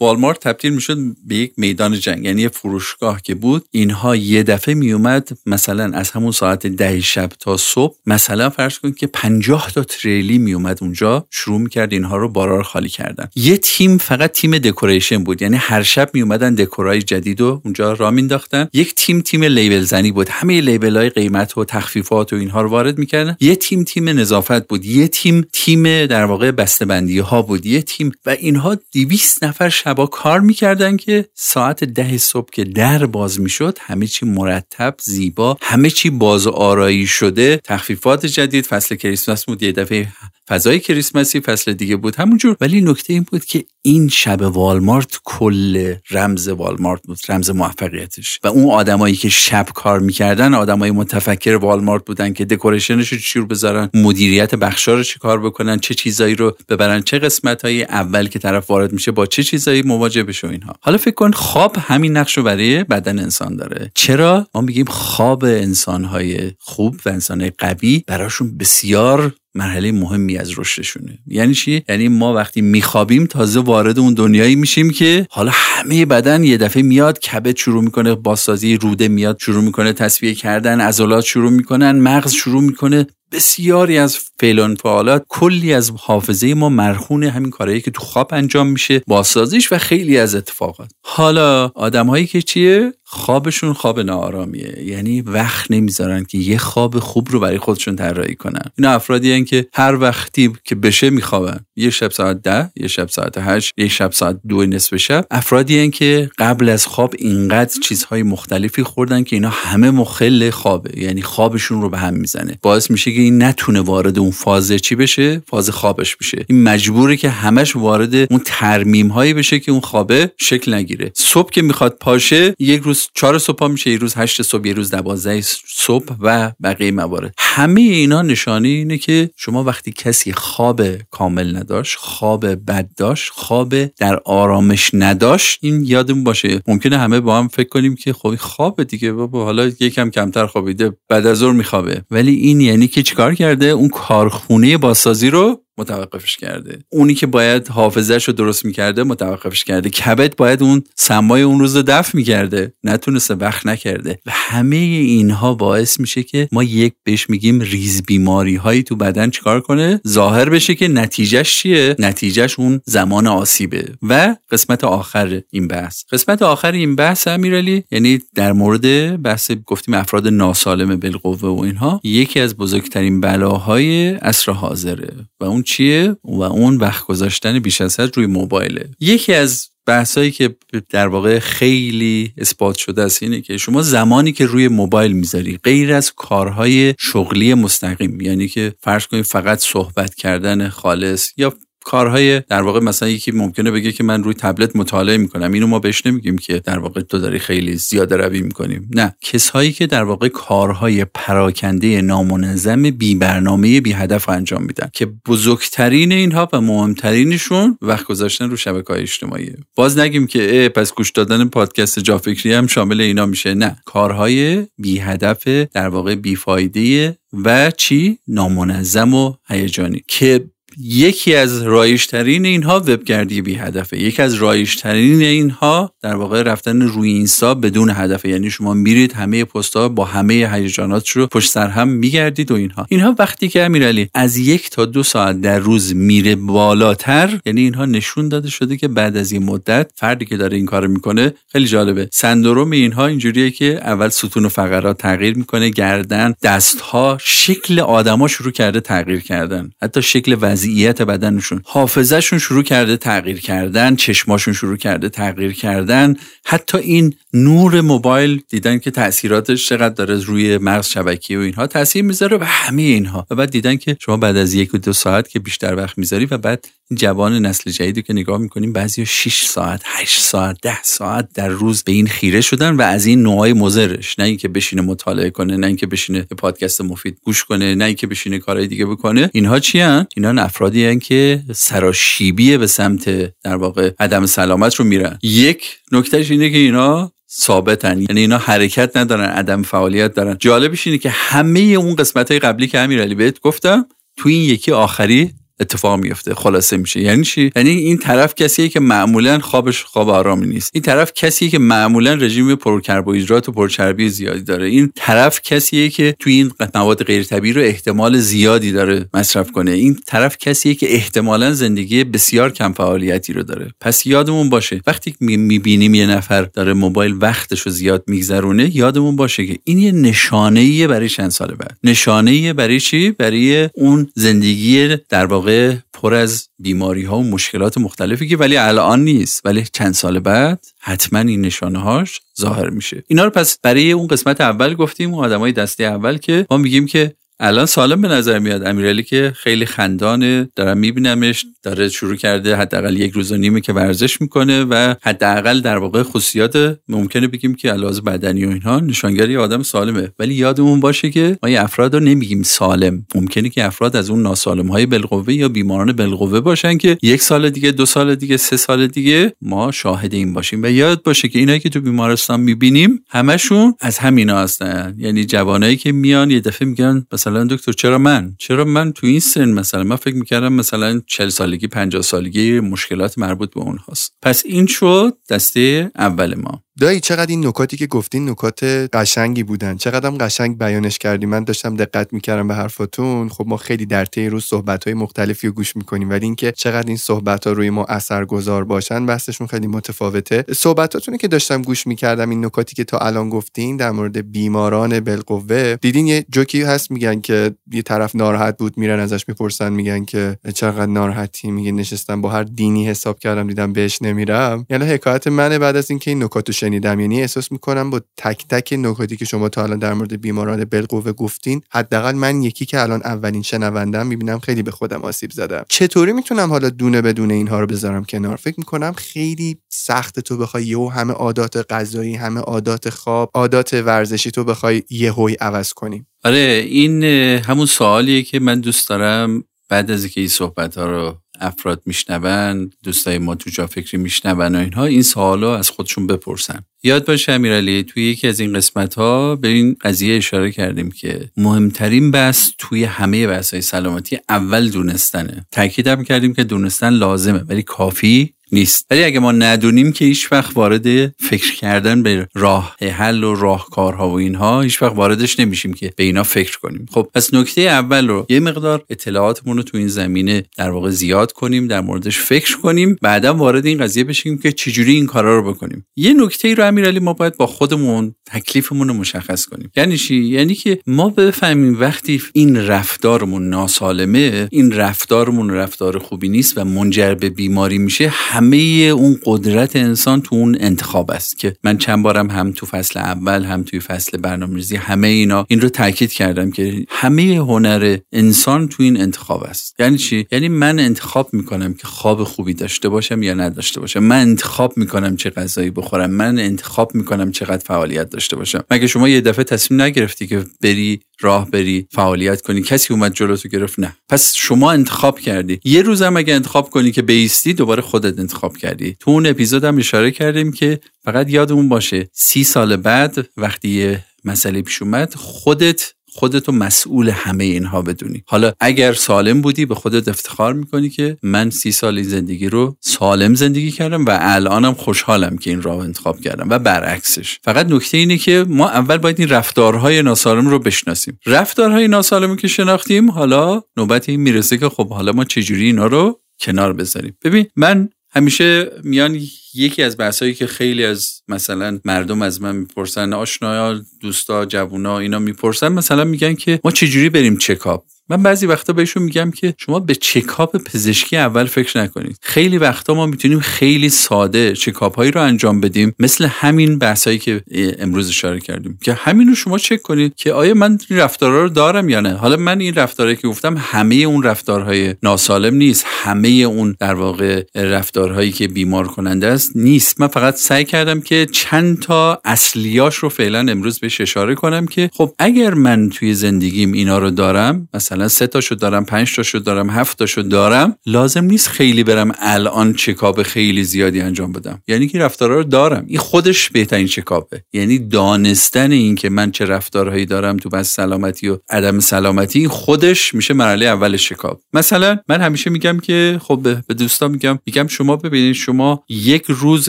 والمارت تبدیل می‌شد به یک میدان جنگ یعنی فروشگاه که بود. اینها یه دفعه میومد مثلا از همون ساعت ده شب تا صبح مثلا فرض کن که 50 تا تریلی میومد اونجا شروع می‌کرد اینها رو بارار خالی کردن. یه تیم فقط تیم دکوریشن بود یعنی هر شب میومدن دکورای جدید و اونجا را مینداختن یک تیم تیم لیبل زنی بود. همه لیبل های قیمت و تخفیفات و اینها رو وارد می‌کردن. یه تیم تیم نظافت بود. یه تیم تیم در واقع بسته‌بندی ها بود. یه تیم و اینها 200 نفر شبا کار می‌کردن که ساعت ده صبح که در باز می‌شد همه چی مرتب زیبا همه چی باز آرایی شده. تخفیفات جدید فصل کریسمس بود یه دفعه فضای کریسمسی فصل دیگه بود همونجور. ولی نکته این بود که این شب والمارت کل رمز والمارت بود رمز موفقیتش. و اون آدمایی که شب کار می‌کردن آدمای متفکر والمارت بودن که دکوریشنش رو رو بذارن مدیریت بخشا رو چی کار بکنن چه چیزایی رو ببرن چه قسمت های اول که طرف وارد میشه با چه چیزایی مواجه بشه اینها. حالا فکر کن خواب همین نقش رو برای بدن انسان داره. چرا؟ ما میگیم خواب انسانهای خوب و انسانهای قوی براشون بسیار مرحله مهمی از رشدشونه. یعنی چی؟ یعنی ما وقتی میخوابیم تازه وارد اون دنیایی میشیم که حالا همه بدن یه دفعه میاد کبد شروع می‌کنه بازسازی روده میاد شروع می‌کنه تصویه کردن عضلات شروع می‌کنن مغز شروع می‌کنه. بسیاری از فعلان فعالات کلی از حافظه ما مرخون همین کارهایی که تو خواب انجام میشه بازسازیش و خیلی از اتفاقات. حالا آدمهایی که چیه؟ خوابشون خواب ناآرامیه. یعنی وقت نمی‌ذارن که یه خواب خوب رو برای خودشون طراحی کنن. اینا افرادی هن که هر وقتی که بشه میخوابن. یه شب ساعت ده یه شب ساعت هشت یه شب ساعت دو نصف شب. افرادی هن که قبل از خواب اینقدر چیزهای مختلفی خوردن که اینا همه مخل خوابه. یعنی خوابشون رو به هم می‌زنه. باعث میشه که این نتونه وارد اون فاز چی بشه؟ فاز خوابش بشه. این مجبوره که همش وارد اون ترمیم هایی بشه که اون خوابه شکل نگیره. صبح که می‌خواد پاشه یک روز چهار صبح میشه یک روز هشت صبح یه روز دوازده صبح و بقیه موارد. همه اینا نشانه اینه که شما وقتی کسی خواب کامل نداشت خواب بد داشت خواب در آرامش نداشت این یادمون باشه. ممکنه همه با هم فکر کنیم که خب خواب دیگه بابا حالا یکم کمتر خوابیده بعد از ظهر میخوابه. ولی این یعنی که چیکار کرده؟ اون کارخونه بازسازی رو متوقفش کرده. اونی که باید حافظش رو درست می‌کرده متوقفش کرده. کبد باید اون سمای اون روز رو دفع می‌کرده. نتونسته وقت نکرده. و همه اینها باعث میشه که ما یک بهش میگیم ریز بیماری هایی تو بدن چیکار کنه؟ ظاهر بشه که نتیجهش چیه؟ نتیجهش اون زمان آسیبه. و قسمت آخر این بحث. قسمت آخر این بحث امیرعلی یعنی در مورد بحث گفتیم افراد ناسالم بالقوه و اینها یکی از بزرگترین بلاهای عصر حاضره. و اون چیه و اون وقت گذاشتن بیش از حد روی موبایله. یکی از بحثایی که در واقع خیلی اثبات شده است اینه که شما زمانی که روی موبایل می‌ذاری غیر از کارهای شغلی مستقیم یعنی که فرض کنید فقط صحبت کردن خالص یا کارهای در واقع مثلا یکی ممکنه بگه که من روی تبلت مطالعه می‌کنم. اینو ما بهش نمیگیم که در واقع تو داری خیلی زیاده روی می‌کنیم. نه. کسایی که در واقع کارهای پراکنده نامنظم بی برنامه بی هدف انجام میدن که بزرگترین اینها و مهمترینشون وقت گذاشتن رو شبکه های اجتماعی. باز نگیم که پس گوش دادن پادکست جافکری هم شامل اینا میشه. نه. کارهای بی هدف در واقع بی فایده و چی؟ نامنظم و هیجانی. که یکی از رایشترین اینها وبگردی بی هدفه. یکی از رایشترین اینها در واقع رفتن روی اینستا بدون هدفه. یعنی شما میرید همه پستها با همه هیجانات رو پشت سر هم میگردید و اینها. اینها وقتی که امیرعلی از یک تا دو ساعت در روز میره بالاتر یعنی اینها نشون داده شده که بعد از این مدت فردی که داره این کارو می‌کنه خیلی جالبه. سندروم اینها اینجوریه که اول ستون و فقرات تغییر می‌کنه گردن دستها شکل آدما شروع کرده تغییر کردن. حتی شکل وضعیت بدنشون. حافظهشون شروع کرده تغییر کردن چشماشون شروع کرده تغییر کردن. حتی این نور موبایل دیدن که تاثیراتش چقدر داره روی مغز شبکی و اینها تاثیر می‌ذاره و همه اینها. و بعد دیدن که شما بعد از یک و دو ساعت که بیشتر وقت می‌ذاری و بعد جوان نسل جدیدی که نگاه می‌کنیم بعضی 6 ساعت 8 ساعت 10 ساعت در روز به این خیره شدن و از این نوعای مزرش نه اینکه بشینه مطالعه کنه نه اینکه بشینه پادکست مفید گوش کنه نه اینکه بشینه کارهای دیگه بکنه. اینها چی؟ اینا افرادی هن که سراشیبی به سمت در واقع عدم سلامت رو میرن. یک نکتهش اینه که اینا ثابتن. یعنی اینا حرکت ندارن عدم فعالیت دارن. جالبش اینه که همه اون قسمت های قبلی که امیرعلی بهت گفتم تو این یکی آخری اتفاق میفته خلاصه میشه. یعنی چی؟ یعنی این طرف کسیه که معمولا خوابش خواب آرامی نیست. این طرف کسیه که معمولا رژیم پرکربوهیدرات و پرچربی زیادی داره. این طرف کسیه که توی این مواد غیر طبیعی رو احتمال زیادی داره مصرف کنه. این طرف کسیه که احتمالا زندگی بسیار کم فعالیتی رو داره. پس یادمون باشه وقتی می‌بینیم یه نفر داره موبایل وقتش رو زیاد میگذرونه یادمون باشه که این یه نشانه برای چند سال بعد. نشانه برای چی؟ برای اون زندگی در واقع پر از بیماری ها و مشکلات مختلفی که ولی الان نیست ولی چند سال بعد حتما این نشانه هاش ظاهر میشه. اینا رو پس برای اون قسمت اول گفتیم اون آدمای دسته اول که ما میگیم که الان سالم به نظر میاد امیرعلی که خیلی خندانه دارم میبینمش داره شروع کرده حداقل یک روز و نیمه که ورزش می‌کنه و حداقل در واقع خصوصیات ممکنه بگیم که علاوه بدنی و اینها نشانگری آدم سالمه. ولی یادمون باشه که ما یه افراد رو نمیگیم سالم. ممکنه که افراد از اون ناسالم های بالقوه یا بیماران بالقوه باشن که یک سال دیگه دو سال دیگه سه سال دیگه ما شاهد این باشیم. و یاد باشه که اینایی که تو بیمارستان می‌بینیم همشون از همینا هستن. یعنی جوانایی که میان یه دفعه میگن مثلا مثلا دکتر چرا من؟ چرا من تو این سن مثلا؟ من فکر می‌کردم مثلا 40 سالگی 50 سالگی مشکلات مربوط به اونهاست. پس این شد دسته اول ما. دایی چقدر این نکاتی که گفتین نکات قشنگی بودن. چقدرم قشنگ بیانش کردی. من داشتم دقت می‌کردم به حرفاتون. خب ما خیلی در طی روز صحبت های مختلفی رو گوش می‌کنیم. ولی اینکه چقدر این صحبت ها روی ما اثرگذار باشن بحثشون خیلی متفاوته. صحبتاتونی که داشتم گوش می‌کردم این نکاتی که تا الان گفتین در مورد بیماران بالقوه دیدین یه جوکی هست؟ میگن که یه طرف ناراحت بود میرن ازش می‌پرسن میگن که چقدر ناراحتی؟ میگه نشستم با هر دینی حساب کردم دیدم بهش نمیرم. یعنی حکایت منه بعد از اینکه این نکاتو شنیدم. یعنی احساس می‌کنم با تک تک نکاتی که شما تا الان در مورد بیماران بالقوه گفتین حداقل من یکی که الان اولین شنوندم می‌بینم خیلی به خودم آسیب زدم. چطوری می‌تونم حالا دونه بدون اینها رو بذارم کنار؟ فکر می‌کنم خیلی سخت تو بخوای یهو همه عادات غذایی همه عادات خواب عادات ورزشی تو بخوای یهویی عوض کنی. آره این همون سوالیه که من دوست دارم بعد از اینکه این صحبت ها رو افراد میشنون دوستای ما تو جا فکری میشنون و اینها این سوالا از خودشون بپرسن. یاد باشه امیرعلی توی یکی از این قسمت ها به این قضیه اشاره کردیم که مهمترین بحث توی همه بحث های سلامتی اول دونستنه. تاکیدم کردیم که دونستن لازمه ولی کافی نیست. ولی اگه ما ندونیم که هیچ وقت وارد فکر کردن به راه حل و راهکارها و اینها هیچ وقت واردش نمیشیم که به اینا فکر کنیم. خب پس نکته اول رو یه مقدار اطلاعاتمون رو تو این زمینه در واقع زیاد کنیم در موردش فکر کنیم بعدا وارد این قضیه بشیم که چجوری این کارا رو بکنیم. یه نکته ای رو امیرعلی ما باید با خودمون تکلیفمون رو مشخص کنیم. یعنی چی؟ یعنی که ما بفهمیم وقتی این رفتارمون ناسالمه این رفتارمون رفتار خوبی نیست و منجر به بیماری میشه همه اون قدرت انسان تو اون انتخاب است که من چند بارم هم تو فصل اول هم توی فصل برنامه‌ریزی همه اینا این رو تاکید کردم که همه هنر انسان تو این انتخاب است. یعنی چی؟ یعنی من انتخاب می‌کنم که خواب خوبی داشته باشم یا نداشته باشم. من انتخاب می‌کنم چه غذایی بخورم. من انتخاب می‌کنم چقدر فعالیت داشته باشم. مگه شما یه دفعه تصمیم نگرفتی که بری راه بری فعالیت کنی؟ کسی اومد جلو تو گرفت؟ نه. پس شما انتخاب کردی. یه روزم اگه انتخاب کنی که بیستی دوباره خودت انتخاب کردی. تو اون اپیزود هم اشاره کردیم که فقط یادمون باشه سی سال بعد وقتی یه مسئله پیش اومد خودت خودتو مسئول همه اینها بدونی. حالا اگر سالم بودی به خودت افتخار می‌کنی که من سی سال زندگی رو سالم زندگی کردم و الانم خوشحالم که این راه انتخاب کردم و برعکسش. فقط نکته اینه که ما اول باید این رفتارهای ناسالم رو بشناسیم. رفتارهای ناسالم که شناختیم حالا نوبت این می‌رسه که خب حالا ما چجوری اینا رو کنار بذاریم. ببین من همیشه میان یکی از بحثایی که خیلی از مثلا مردم از من می‌پرسن آشنایا دوستا جوونا اینا می‌پرسن مثلا میگن که ما چجوری بریم چکاپ؟ من بعضی وقتا بهشون میگم که شما به چکاپ پزشکی اول فکر نکنید. خیلی وقتا ما می‌تونیم خیلی ساده چکاپ هایی رو انجام بدیم مثل همین بحثایی که امروز اشاره کردیم. که همین رو شما چک کنید که آیا من این رفتارها رو دارم یا نه. حالا من این رفتارهایی که گفتم همه اون رفتارهای ناسالم نیست. همه اون در واقع رفتارهایی که بیمار کننده است نیست. من فقط سعی کردم که چند تا اصلیاش رو فعلا امروز بهش اشاره کنم که خب اگر من توی زندگیم اینا رو دارم مثلا مثلا سه تاشو دارم پنج تاشو دارم هفت تاشو دارم. لازم نیست خیلی برم الان چکاپ خیلی زیادی انجام بدم. یعنی که رفتارها رو دارم. این خودش بهترین چکاپه. یعنی دانستن این که من چه رفتارهایی دارم تو بس سلامتی و عدم سلامتی خودش میشه مرحله اول چکاپ. مثلا من همیشه میگم که خب به دوستان میگم میگم شما ببینید شما یک روز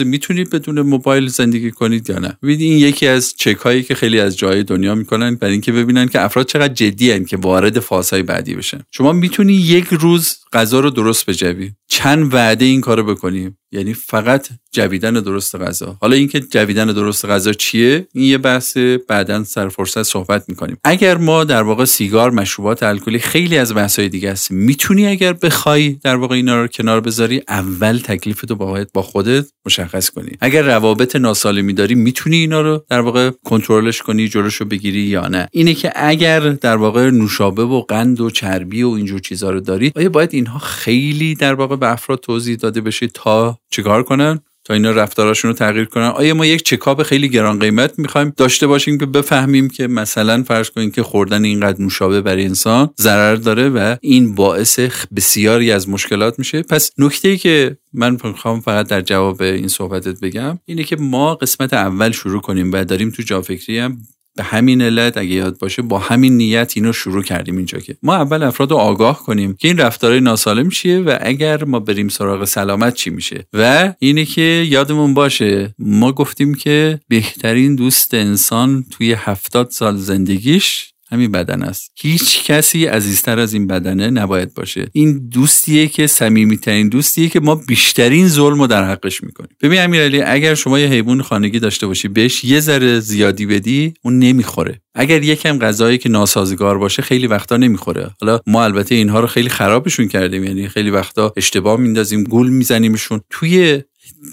می‌تونید بدون موبایل زندگی کنید یا نه؟ ببینید این یکی از چک که خیلی از جای دنیا می‌کنن برای اینکه ببینن که افراد چقدر جدی که وارد فازهای بعدی بشن شما می‌تونی یک روز غذا رو درست بجوی. چند وعده این کارو بکنیم یعنی فقط جویدن درست غذا. حالا اینکه جویدن درست غذا چیه؟ این یه بحث بعدا سر فرصت صحبت می‌کنیم. اگر ما در واقع سیگار مشروبات الکلی خیلی از بحث‌های دیگه است می‌تونی اگر بخوای در واقع اینا رو کنار بذاری اول تکلیفتو باید با خودت مشخص کنی. اگر روابط ناسالمی داری می‌تونی اینا رو در واقع کنترلش کنی جلوشو بگیری یا نه. اینه که اگر در واقع نوشابه و قند و چربی و اینجور چیزا رو داری آیا باید اینها خیلی در واقع به افراد توضیح داده بشه تا چیکار کنن تا اینا رفتاراشون رو تغییر کنن؟ آیا ما یک چکاپ خیلی گران قیمت می‌خوایم داشته باشیم که بفهمیم که مثلا فرض کنیم که خوردن اینقدر نوشابه برای انسان ضرر داره و این باعث بسیاری از مشکلات میشه؟ پس نکته ای که من می‌خوام فقط در جواب این صحبتت بگم اینه که ما قسمت اول شروع کنیم و داریم تو جافکری هم به همین علت اگه یاد باشه با همین نیت اینو شروع کردیم اینجا که. ما اول افراد رو آگاه کنیم که این رفتارهای ناسالم چیه و اگر ما بریم سراغ سلامت چی میشه. و اینه که یادمون باشه ما گفتیم که بهترین دوست انسان توی هفتاد سال زندگیش همین بدن است. هیچ کسی عزیزتر از این بدنه نباید باشه. این دوستیه که صمیمیترین دوستیه که ما بیشترین ظلم رو در حقش می‌کنیم. ببین امیرعلی اگر شما یه حیوان خانگی داشته باشی بهش یه ذره زیادی بدی اون نمی‌خوره. اگر یکم غذایی که ناسازگار باشه خیلی وقتا نمی‌خوره. حالا ما البته اینها رو خیلی خرابشون کردیم. یعنی خیلی وقتا اشتباه میندازیم گول میزنیمشون. توی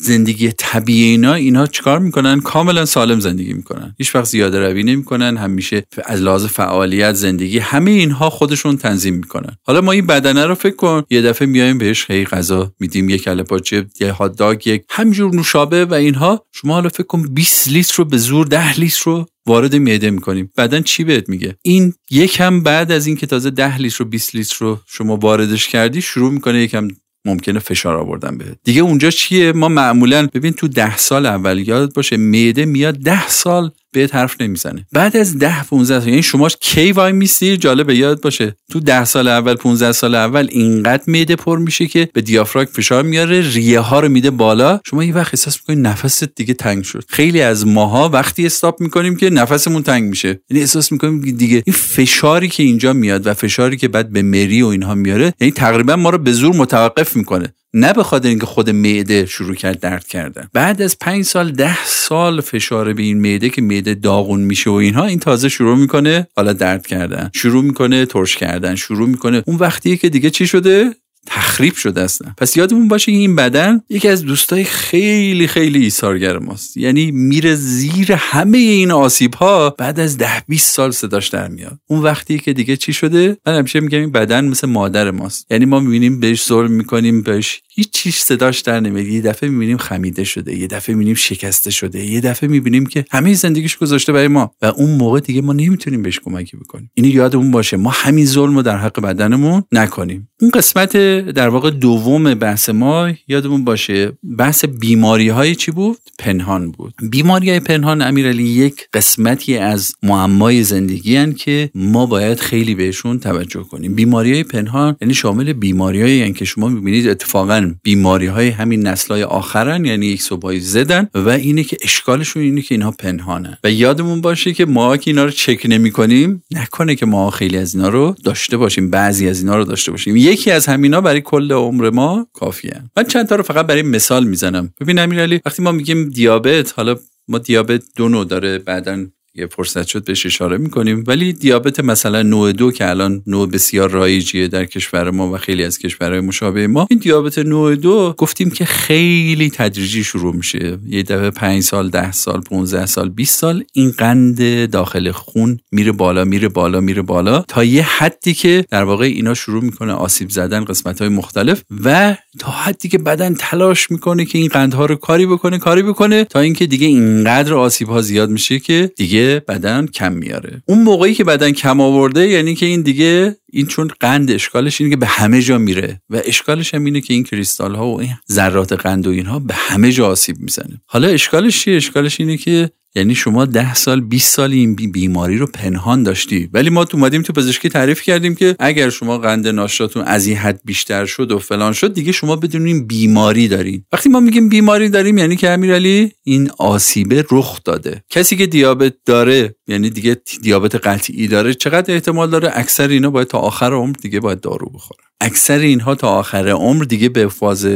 زندگی طبیعی اینا اینا چیکار می‌کنن؟ کاملا سالم زندگی می‌کنن. هیچ وقت زیاده روی نمی‌کنن همیشه از لحاظ فعالیت زندگی همه اینها خودشون تنظیم می‌کنن. حالا ما این بدنه رو فکر کن یه دفعه میایم بهش خیلی غذا میدیم یک کله پاچه یه هات داگ یک همجور نوشابه و اینها. شما حالا فکر کن 20 لیتر رو به زور 10 لیتر رو وارد معده می‌کنیم. بعدا چی بهت میگه؟ این یکم بعد از اینکه تازه 10 لیتر رو 20 لیتر رو شما واردش کردی شروع می‌کنه یکم ممکنه فشار آوردن بهت. دیگه اونجا چیه؟ ما معمولا ببین تو ده سال اول یاد باشه معده میاد ده سال بهت حرف نمی‌زنه. بعد از ده 15 سال یعنی شما کی وای میسی؟ جالبه یاد باشه. تو ده سال اول 15 سال اول اینقدر میده پر میشه که به دیافراگم فشار میاره ریه ها رو میده بالا. شما یه وقت احساس می‌کنید نفست دیگه تنگ شد. خیلی از ماها وقتی استاپ می‌کنیم که نفسمون تنگ میشه. یعنی احساس می‌کنیم دیگه این فشاری که اینجا میاد و فشاری که بعد به مری و اینها میاره یعنی تقریبا ما رو به زور متوقف می‌کنه. نه به خاطر اینکه خود معده شروع کرد درد کردن. بعد از پنج سال ده سال فشار به این معده که معده داغون میشه و اینها این تازه شروع می‌کنه حالا درد کردن شروع می‌کنه ترش کردن شروع می‌کنه. اون وقتیه که دیگه چی شده؟ تخریب شده اصلا پس یادمون باشه این بدن یکی از دوستای خیلی خیلی ایثارگر ماست. یعنی میره زیر همه این آسیب ها بعد از ده 20 سال صداش در میاد. اون وقتی که دیگه چی شده؟ من همیشه میگم این بدن مثل مادر ماست. یعنی ما می‌بینیم بهش ظلم می‌کنیم بهش هیچ چیز صداش در نمیاد. یه دفعه می‌بینیم خمیده شده یه دفعه می‌بینیم شکسته شده یه دفعه می‌بینیم که همه زندگیش گذاشته برای ما. و اون موقع دیگه ما نمی‌تونیم بهش کمکی بکنیم. اینو یادمون باشه. ما همین ظلم رو در حق بدنمون نکنیم. اون قسمت در واقع دوم بحث ما یادمون باشه. بحث بیماری های چی بود؟ پنهان بود. بیماری های پنهان امیرعلی یک قسمتی از معمای زندگی هن که ما باید خیلی بهشون توجه کنیم. بیماری های پنهان یعنی شامل بیماری های که شما می‌بینید. اتفاقا بیماری های همین نسل های آخرن یعنی یک صبحای زدن و اینه که اشکالشون اینه که اینها پنهانه و یادمون باشه که ما که اینا رو چک نمی کنیم نکنه که ما خیلی از اینا رو داشته باشیم. بعضی از اینا رو داشته باشیم. یکی از همینا برای کل عمر ما کافیه. من چند تا رو فقط برای مثال می‌زنم. ببین امیرعلی وقتی ما میگیم دیابت حالا ما دیابت دو نوع داره بعدا یه فرصت شد بهش اشاره می‌کنیم. ولی دیابت مثلا نوع دو که الان نوع بسیار رایجیه در کشور ما و خیلی از کشورهای مشابه ما این دیابت نوع دو گفتیم که خیلی تدریجی شروع میشه. یه دفعه 5 سال 10 سال 15 سال 20 سال این قند داخل خون میره بالا میره بالا میره بالا تا یه حدی که در واقع اینا شروع می‌کنه آسیب زدن قسمت های مختلف و تا حدی که بدن تلاش می‌کنه که این قندها رو کاری بکنه کاری بکنه تا اینکه دیگه اینقدر آسیب ها زیاد میشه که دیگه بدن کم میاره. اون موقعی که بدن کم آورده یعنی که این دیگه این چون قند اشکالش اینه که به همه جا میره و اشکالش هم اینه که این کریستال ها و این ذرات قند و اینها به همه جا آسیب می‌زنه. حالا اشکالش چیه؟ اشکالش اینه که یعنی شما ده سال 20 سال این بیماری رو پنهان داشتی. ولی ما تو اومدیم تو پزشکی تعریف کردیم که اگر شما قند ناشتاتون از این حد بیشتر شد و فلان شد دیگه شما بدونین بیماری دارین. وقتی ما میگیم بیماری داریم یعنی که امیرعلی این آسیبه رخ داده. کسی که دیابت داره یعنی دیگه دیابت قطعی داره چقدر احتمال داره اکثر اینا باید تا آخر عمر دیگه باید دارو بخوره اکثر اینها تا آخر عمر دیگه به فاز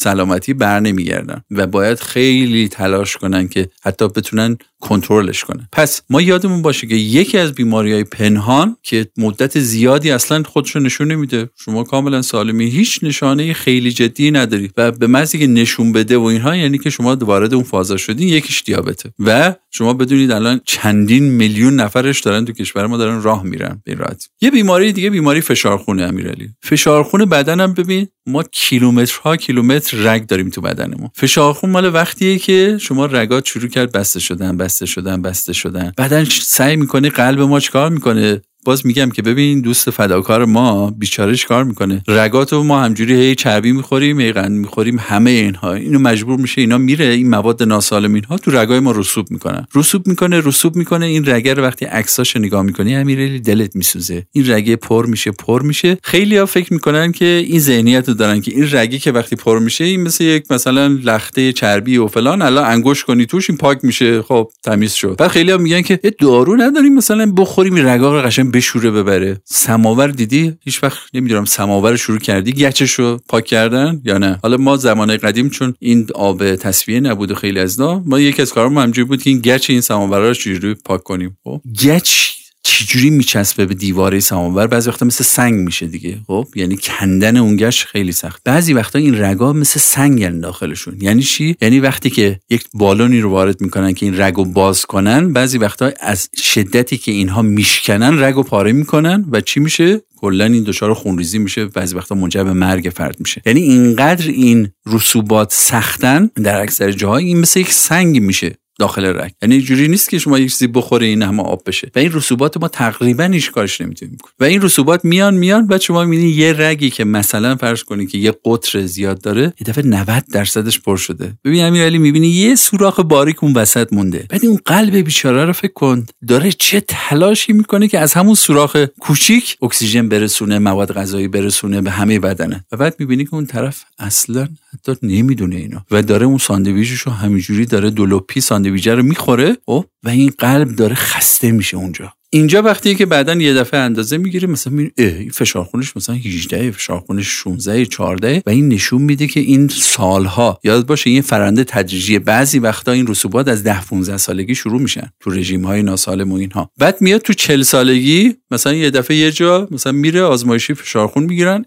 سلامتی بر نمیگردن و باید خیلی تلاش کنن که حتی بتونن کنترلش کنه. پس ما یادمون باشه که یکی از بیماری های پنهان که مدت زیادی اصلا خودشو نشون نمیده شما کاملا سالمی هیچ نشانه خیلی جدی نداری و به محضی که نشون بده و اینها یعنی که شما وارد اون فازا شدین یکیش دیابته و شما بدونید الان چندین میلیون نفرش دارن تو کشور ما دارن راه میرن به راحتی. یه بیماری دیگه بیماری فشارخونه امیرعلی. فشارخونه بدنم ببین ما کیلومترها کیلومتر رگ داریم تو بدنمون. فشارخون مال وقتیه که شما رگات شروع کرد بسته شدن بسته شدن بسته شدن. بدن سعی می‌کنه قلب ما چیکار می‌کنه؟ باز میگم که ببین دوست فداکار ما بیچاره کار می‌کنه؟ رگاتو ما همجوری هی چربی می‌خوریم هی قند می‌خوریم همه اینها. اینو مجبور میشه اینا میره این مواد ناسالم اینها تو رگای ما رسوب می‌کنن. رسوب می‌کنه رسوب می‌کنه این رگه رو وقتی عکساش نگاه می‌کنی امیرعلی دلت میسوزه. این رگه پر میشه پر میشه. خیلی ها فکر می‌کنن که این ذهنیت رو دارن که این رگی که وقتی پر میشه این مثل یک مثلا لخته چربی و فلان الان انگوش کنی توش این پاک میشه. خب تمیز شد. بعد خیلی ها میگن که دارو نداریم مثلا بخوریم رگا رو قشنگ بشوره ببره. سماور دیدی؟ هیچ وقت نمی‌دونم سماور شروع کردی. گچش رو پاک کردن یا نه؟ حالا ما زمان قدیم چون این آب تصفیه نبود و خیلی از ما یکی از کارامون همجوری بود که این گچ این سماور رو چجوری پاک کنیم؟ خب. گچ چجوری میچسبه به دیواره سماور؟ بعضی وقتا مثل سنگ میشه دیگه. خب؟ یعنی کندن اون گچ خیلی سخت. بعضی وقتا این رگا مثل سنگ داخلشون. یعنی چی؟ یعنی وقتی که یک بالونی رو وارد می‌کنن که این رگو باز کنن بعضی وقتا از شدتی که اینها میشکنن رگو پاره می‌کنن و چی میشه؟ کلا این دچار خونریزی میشه. بعضی وقتا منجر به مرگ فرد میشه. یعنی اینقدر این رسوبات سختن در اکثر جاهای این مثل یک سنگ میشه. داخل رگ. یعنی جوری نیست که شما یک چیزی بخوره این همه آب بشه. و این رسوبات ما تقریبا هیچ کارش نمی‌تونیم و این رسوبات میان میان بعد شما می‌بینید یه رگی که مثلا فرض کنید که یه قطر زیاد داره یه دفعه 90 درصدش پر شده. ببین امیرعلی می‌بینی یه سوراخ باریک اون وسط مونده. بعد اون قلب بیچاره رو فکر کن. داره چه تلاشی می‌کنه که از همون سوراخ کوچیک اکسیژن برسونه مواد غذایی برسونه به همه بدنه. و بعد می‌بینی که اون طرف اصلا حتی نمی‌دونه اینو و داره اون ساندویچش همینجوری داره دولوپی ساندویچ رو می‌خوره و و این قلب داره خسته میشه اونجا. اینجا وقتی که بعدا یه دفعه اندازه می‌گیره مثلا این فشار خونش مثلا 18 فشار خونش 16 14 و این نشون میده که این سالها یاد باشه این فرنده تدریجی. بعضی وقتا این رسوبات از 10 15 سالگی شروع میشن تو رژیم های ناسالم و اینها. بعد میاد تو 40 سالگی مثلا یه دفعه یه جا مثلا میره آزمایشی فشار خون می‌گیرن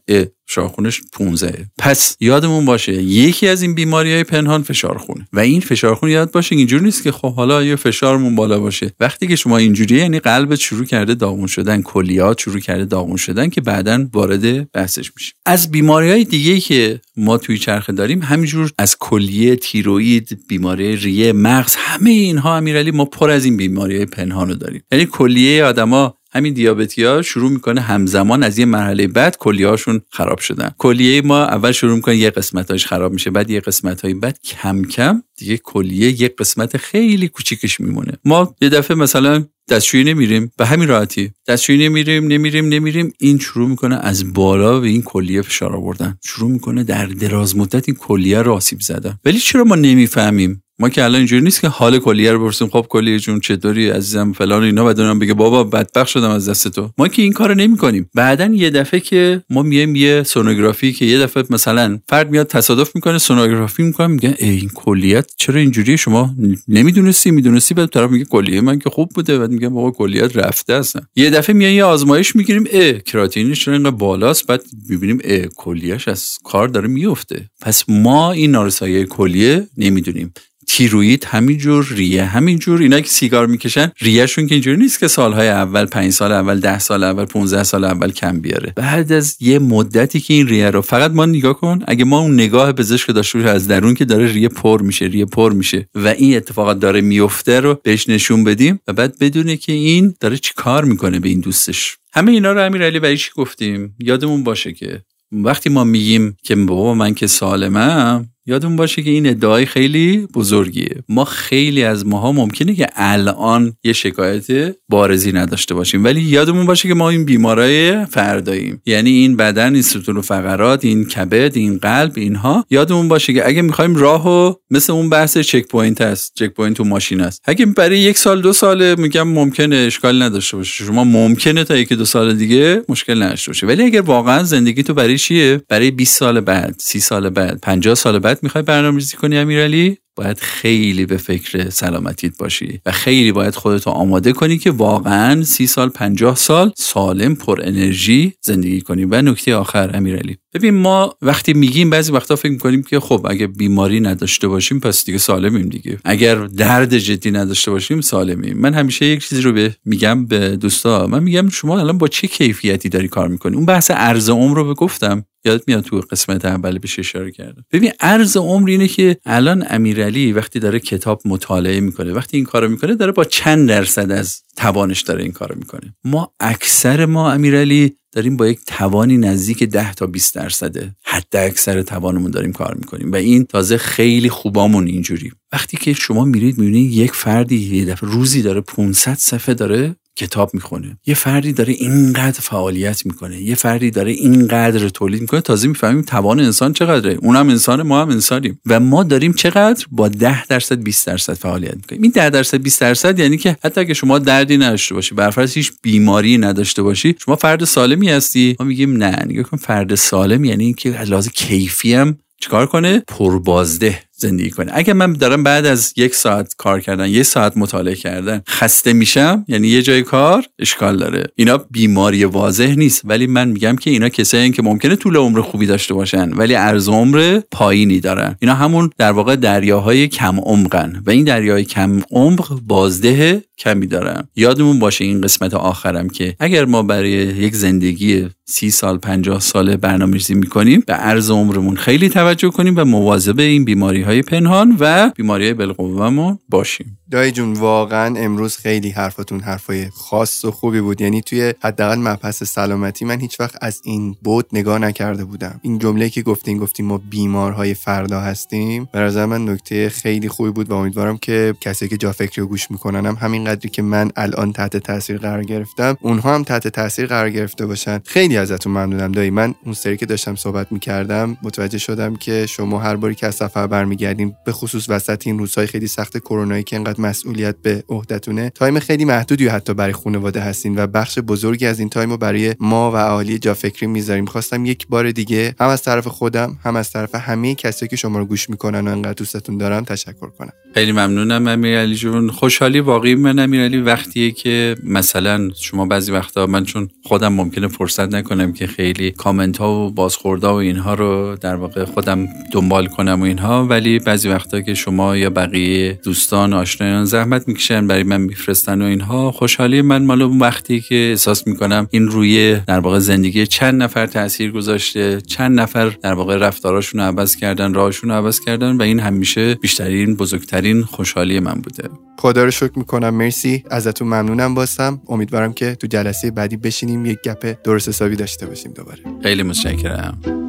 فشارخونش 15 پس یادمون باشه یکی از این بیماری های پنهان فشارخونه. و این فشارخون یاد باشه اینجور نیست که خب حالا یه فشارمون بالا باشه. وقتی که شما اینجوری یعنی قلبت شروع کرده داغون شدن کلیات شروع کرده داغون شدن که بعدا وارد بحثش میشه. از بیماری های دیگه که ما توی چرخه داریم همینجور از کلیه تیروئید بیماری ریه مغز همه اینها امیرعلی ما پر از این بیماری های پنهان رو داریم. یعنی کلیه آدما همین دیابتی ها شروع می‌کنه همزمان از یه مرحله بعد کلیهاشون خراب شدن. کلیه ما اول شروع می‌کنه یه قسمتاش خراب میشه بعد یه قسمت بعد کم کم دیگه کلیه یه قسمت خیلی کوچیکش میمونه. ما یه دفعه مثلا دستشویی نمیریم به همین راحتی. دستشویی نمیریم نمیریم نمیریم این شروع می‌کنه از بالا به این کلیه فشار آوردن. شروع می‌کنه در دراز مدت این کلیه رو آسیب زدن. ولی چرا ما نمی‌فهمیم؟ ما که الان اینجوری نیست که حال کلیه رو برسیم خب کلیه جون چطوری عزیزم فلان اینا بدونم بگه بابا بدبخت شدم از دست تو. ما که این کارو نمی‌کنیم. بعدا یه دفعه که ما میایم یه سونوگرافی که یه دفعه مثلا فرد میاد تصادف می‌کنه سونوگرافی می‌کنه ای این کلیت چرا اینجوری شما نمی‌دونستی می‌دونستی؟ بعد طرف میگه کلیه من که خوب بوده. بعد میگه بابا کلیت رفته اصلا. یه دفعه میایم یه آزمایش می‌گیریم ا کراتینش چرا اینقدر بالاست؟ بعد می‌بینیم ا کلیهش از کار داره میفته پس ما این نارسایی کلیه نمی‌دونیم. تیروید همینجور ریه. همینجور اینا که سیگار می‌کشن ریهشون که اینجوری نیست که سالهای اول پنج سال اول ده سال اول 15 سال اول کم بیاره. بعد از یه مدتی که این ریه رو فقط ما نگاه کن اگه ما اون نگاه پزشک داشته باشیم از درون که داره ریه پر میشه ریه پر میشه و این اتفاقات داره میفته رو بهش نشون بدیم و بعد بدونه که این داره چی کار می‌کنه به این دوستش. همه اینا رو امیرعلی برای چی گفتیم؟ یادمون باشه که وقتی ما میگیم که بابا من که سالمم یادمون باشه که این ادعای خیلی بزرگیه. ما خیلی از ماها ممکنه که الان یه شکایت بارزی نداشته باشیم ولی یادمون باشه که ما این بیمارای فرداییم. یعنی این بدن این ستون و فقرات این کبد این قلب اینها. یادمون باشه که اگه می‌خوایم راهو مثل اون بحث checkpoint هست checkpoint تو ماشین است اگه برای یک سال دو ساله میگم ممکنه اشکال نداشته باشه. شما ممکنه تا یکی دو سال دیگه مشکل نداشته باشه. ولی اگر واقعا زندگی تو برای چیه؟ برای 20 سال بعد 30 سال بعد 50 سال بعد بعد می‌خوای برنامه‌ریزی کنی امیرعلی؟ باید خیلی به فکر سلامتیت باشی و خیلی باید خودتو آماده کنی که واقعا سی سال پنجاه سال سالم پر انرژی زندگی کنی. و نکته آخر امیرعلی. ببین ما وقتی میگیم بعضی وقتا فکر می‌کنیم که خب اگه بیماری نداشته باشیم پس دیگه سالمیم دیگه. اگر درد جدی نداشته باشیم سالمیم. من همیشه یک چیزی رو به میگم به دوستا. من میگم شما الان با چه کیفیتی داری کار می‌کنی؟ اون بحث ارز عمر رو به گفتم یادت میاد تو قسمت اول بهش اشاره کردم. ببین ارز عمر اینه که الان امیرعلی وقتی داره کتاب مطالعه می‌کنه وقتی این کارو می‌کنه داره با چند درصد از توانش داره این کارو می‌کنه. ما اکثر ما امیرعلی داریم با یک توانی نزدیک 10 تا 20 درصده. حد اکثر توانمون داریم کار می‌کنیم. و این تازه خیلی خوبامون اینجوری. وقتی که شما میرید می‌بینید یک فردی یه دفعه روزی داره 500 صفحه داره کتاب می‌خونه. یه فردی داره اینقدر فعالیت می‌کنه. یه فردی داره اینقدر تولید می‌کنه. تازه می‌فهمیم توان انسان چقدره. اونم انسان ما هم انسانیم. و ما داریم چقدر با 10 درصد 20 درصد فعالیت می‌کنیم. این 10 درصد 20 درصد یعنی که حتی اگه شما دردی نداشته باشی برفرض هیچ بیماری نداشته باشی شما فرد سالمی هستی. ما میگیم نه. نگاه کن فرد سالم یعنی اینکه از لحاظ کیفی هم چیکار کنه؟ پربازده. زندگی کنه اگر من دارم بعد از یک ساعت کار کردن یک ساعت مطالعه کردن خسته میشم یعنی یه جای کار اشکال داره. اینا بیماری واضح نیست ولی من میگم که اینا کسایی که ممکنه طول عمر خوبی داشته باشن ولی ارز عمر پایینی دارن. اینا همون در واقع دریاهای کم عمقن و این دریاهای کم عمق بازده کمی دارن. یادمون باشه این قسمت آخرم که اگر ما برای یک زندگی سی سال پنجاه ساله برنامه‌ریزی می‌کنیم به ارز عمرمون خیلی توجه کنیم و مواظب این بیماری های پنهان و بیماری های باشیم. دایی جون واقعا امروز خیلی حرفاتون حرفای خاص و خوبی بود. یعنی توی حداقل مبحث سلامتی من هیچ وقت از این بود نگاه نکرده بودم. این جمله که گفتین گفتیم ما بیمارهای فردا هستیم. به نظر من نکته خیلی خوبی بود و امیدوارم که کسی که جا فکری رو گوش می‌کنن هم همین قدری که من الان تحت تاثیر قرار گرفتم اونها هم تحت تاثیر قرار گرفته باشن. خیلی ازتون ممنونم دایی. من اون سری که داشتم صحبت می‌کردم متوجه شدم که شما هر باری که از سفر برمیگردین به خصوص وسط این روزهای خیلی سخت کرونایی که انقدر مسئولیت به عهدتونه time خیلی محدودی حتی برای خانواده هست این و بخش بزرگی از این time رو برای ما و اهالی جافکری می‌ذارین. خواستم یک بار دیگه هم از طرف خودم هم از طرف همه کسایی که شما رو گوش می‌کنن و انقدر دوستتون دارن تشکر کنم. خیلی ممنونم امیرعلی جون. خوشحالی واقعی من امیرعلی. وقتیه که مثلا شما بعضی وقتا من چون خودم ممکنه فرصت نکنم که خیلی کامنت ها و بازخوردها و اینها رو در واقع خودم دنبال کنم و اینها ولی بعضی وقتا که شما یا بقیه دوستان آشنایان زحمت می‌کشن برای من میفرستن و اینها. خوشحالی من مال اون وقتی که احساس می‌کنم این روی در واقع زندگی چند نفر تاثیر گذاشته چند نفر در واقع رفتاراشون رو عوض کردن راهشون رو عوض کردن و این همیشه بیشترین بزرگترین خوشحالی من بوده. خدا رو شکر می‌کنم. مرسی. ازتون ممنونم باستم. امیدوارم که تو جلسه بعدی بشینیم یک گپ درست حسابی داشته باشیم دوباره. خیلی متشکرم.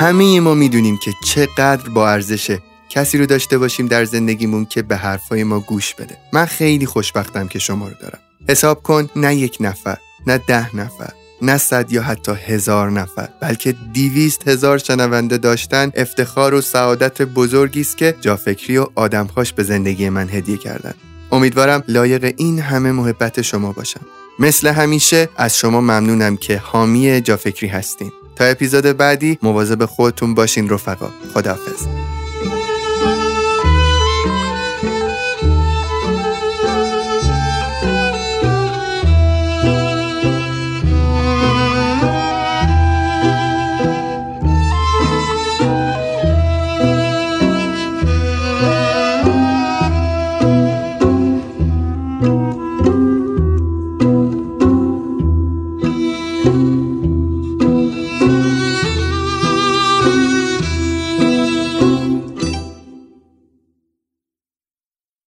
همه ما می‌دونیم که چقدر با ارزشه کسی رو داشته باشیم در زندگیمون که به حرفای ما گوش بده. من خیلی خوشبختم که شما رو دارم. حساب کن نه یک نفر نه ده نفر نه صد یا حتی هزار نفر بلکه دیویست هزار شنونده داشتن افتخار و سعادت بزرگی است که جافکری و آدمخواش به زندگی من هدیه کردن. امیدوارم لایق این همه محبت شما باشم. مثل همیشه از شما ممنونم که حامی جافکری هستین. تا اپیزود بعدی مواظب خودتون باشین رفقا. خداحافظ.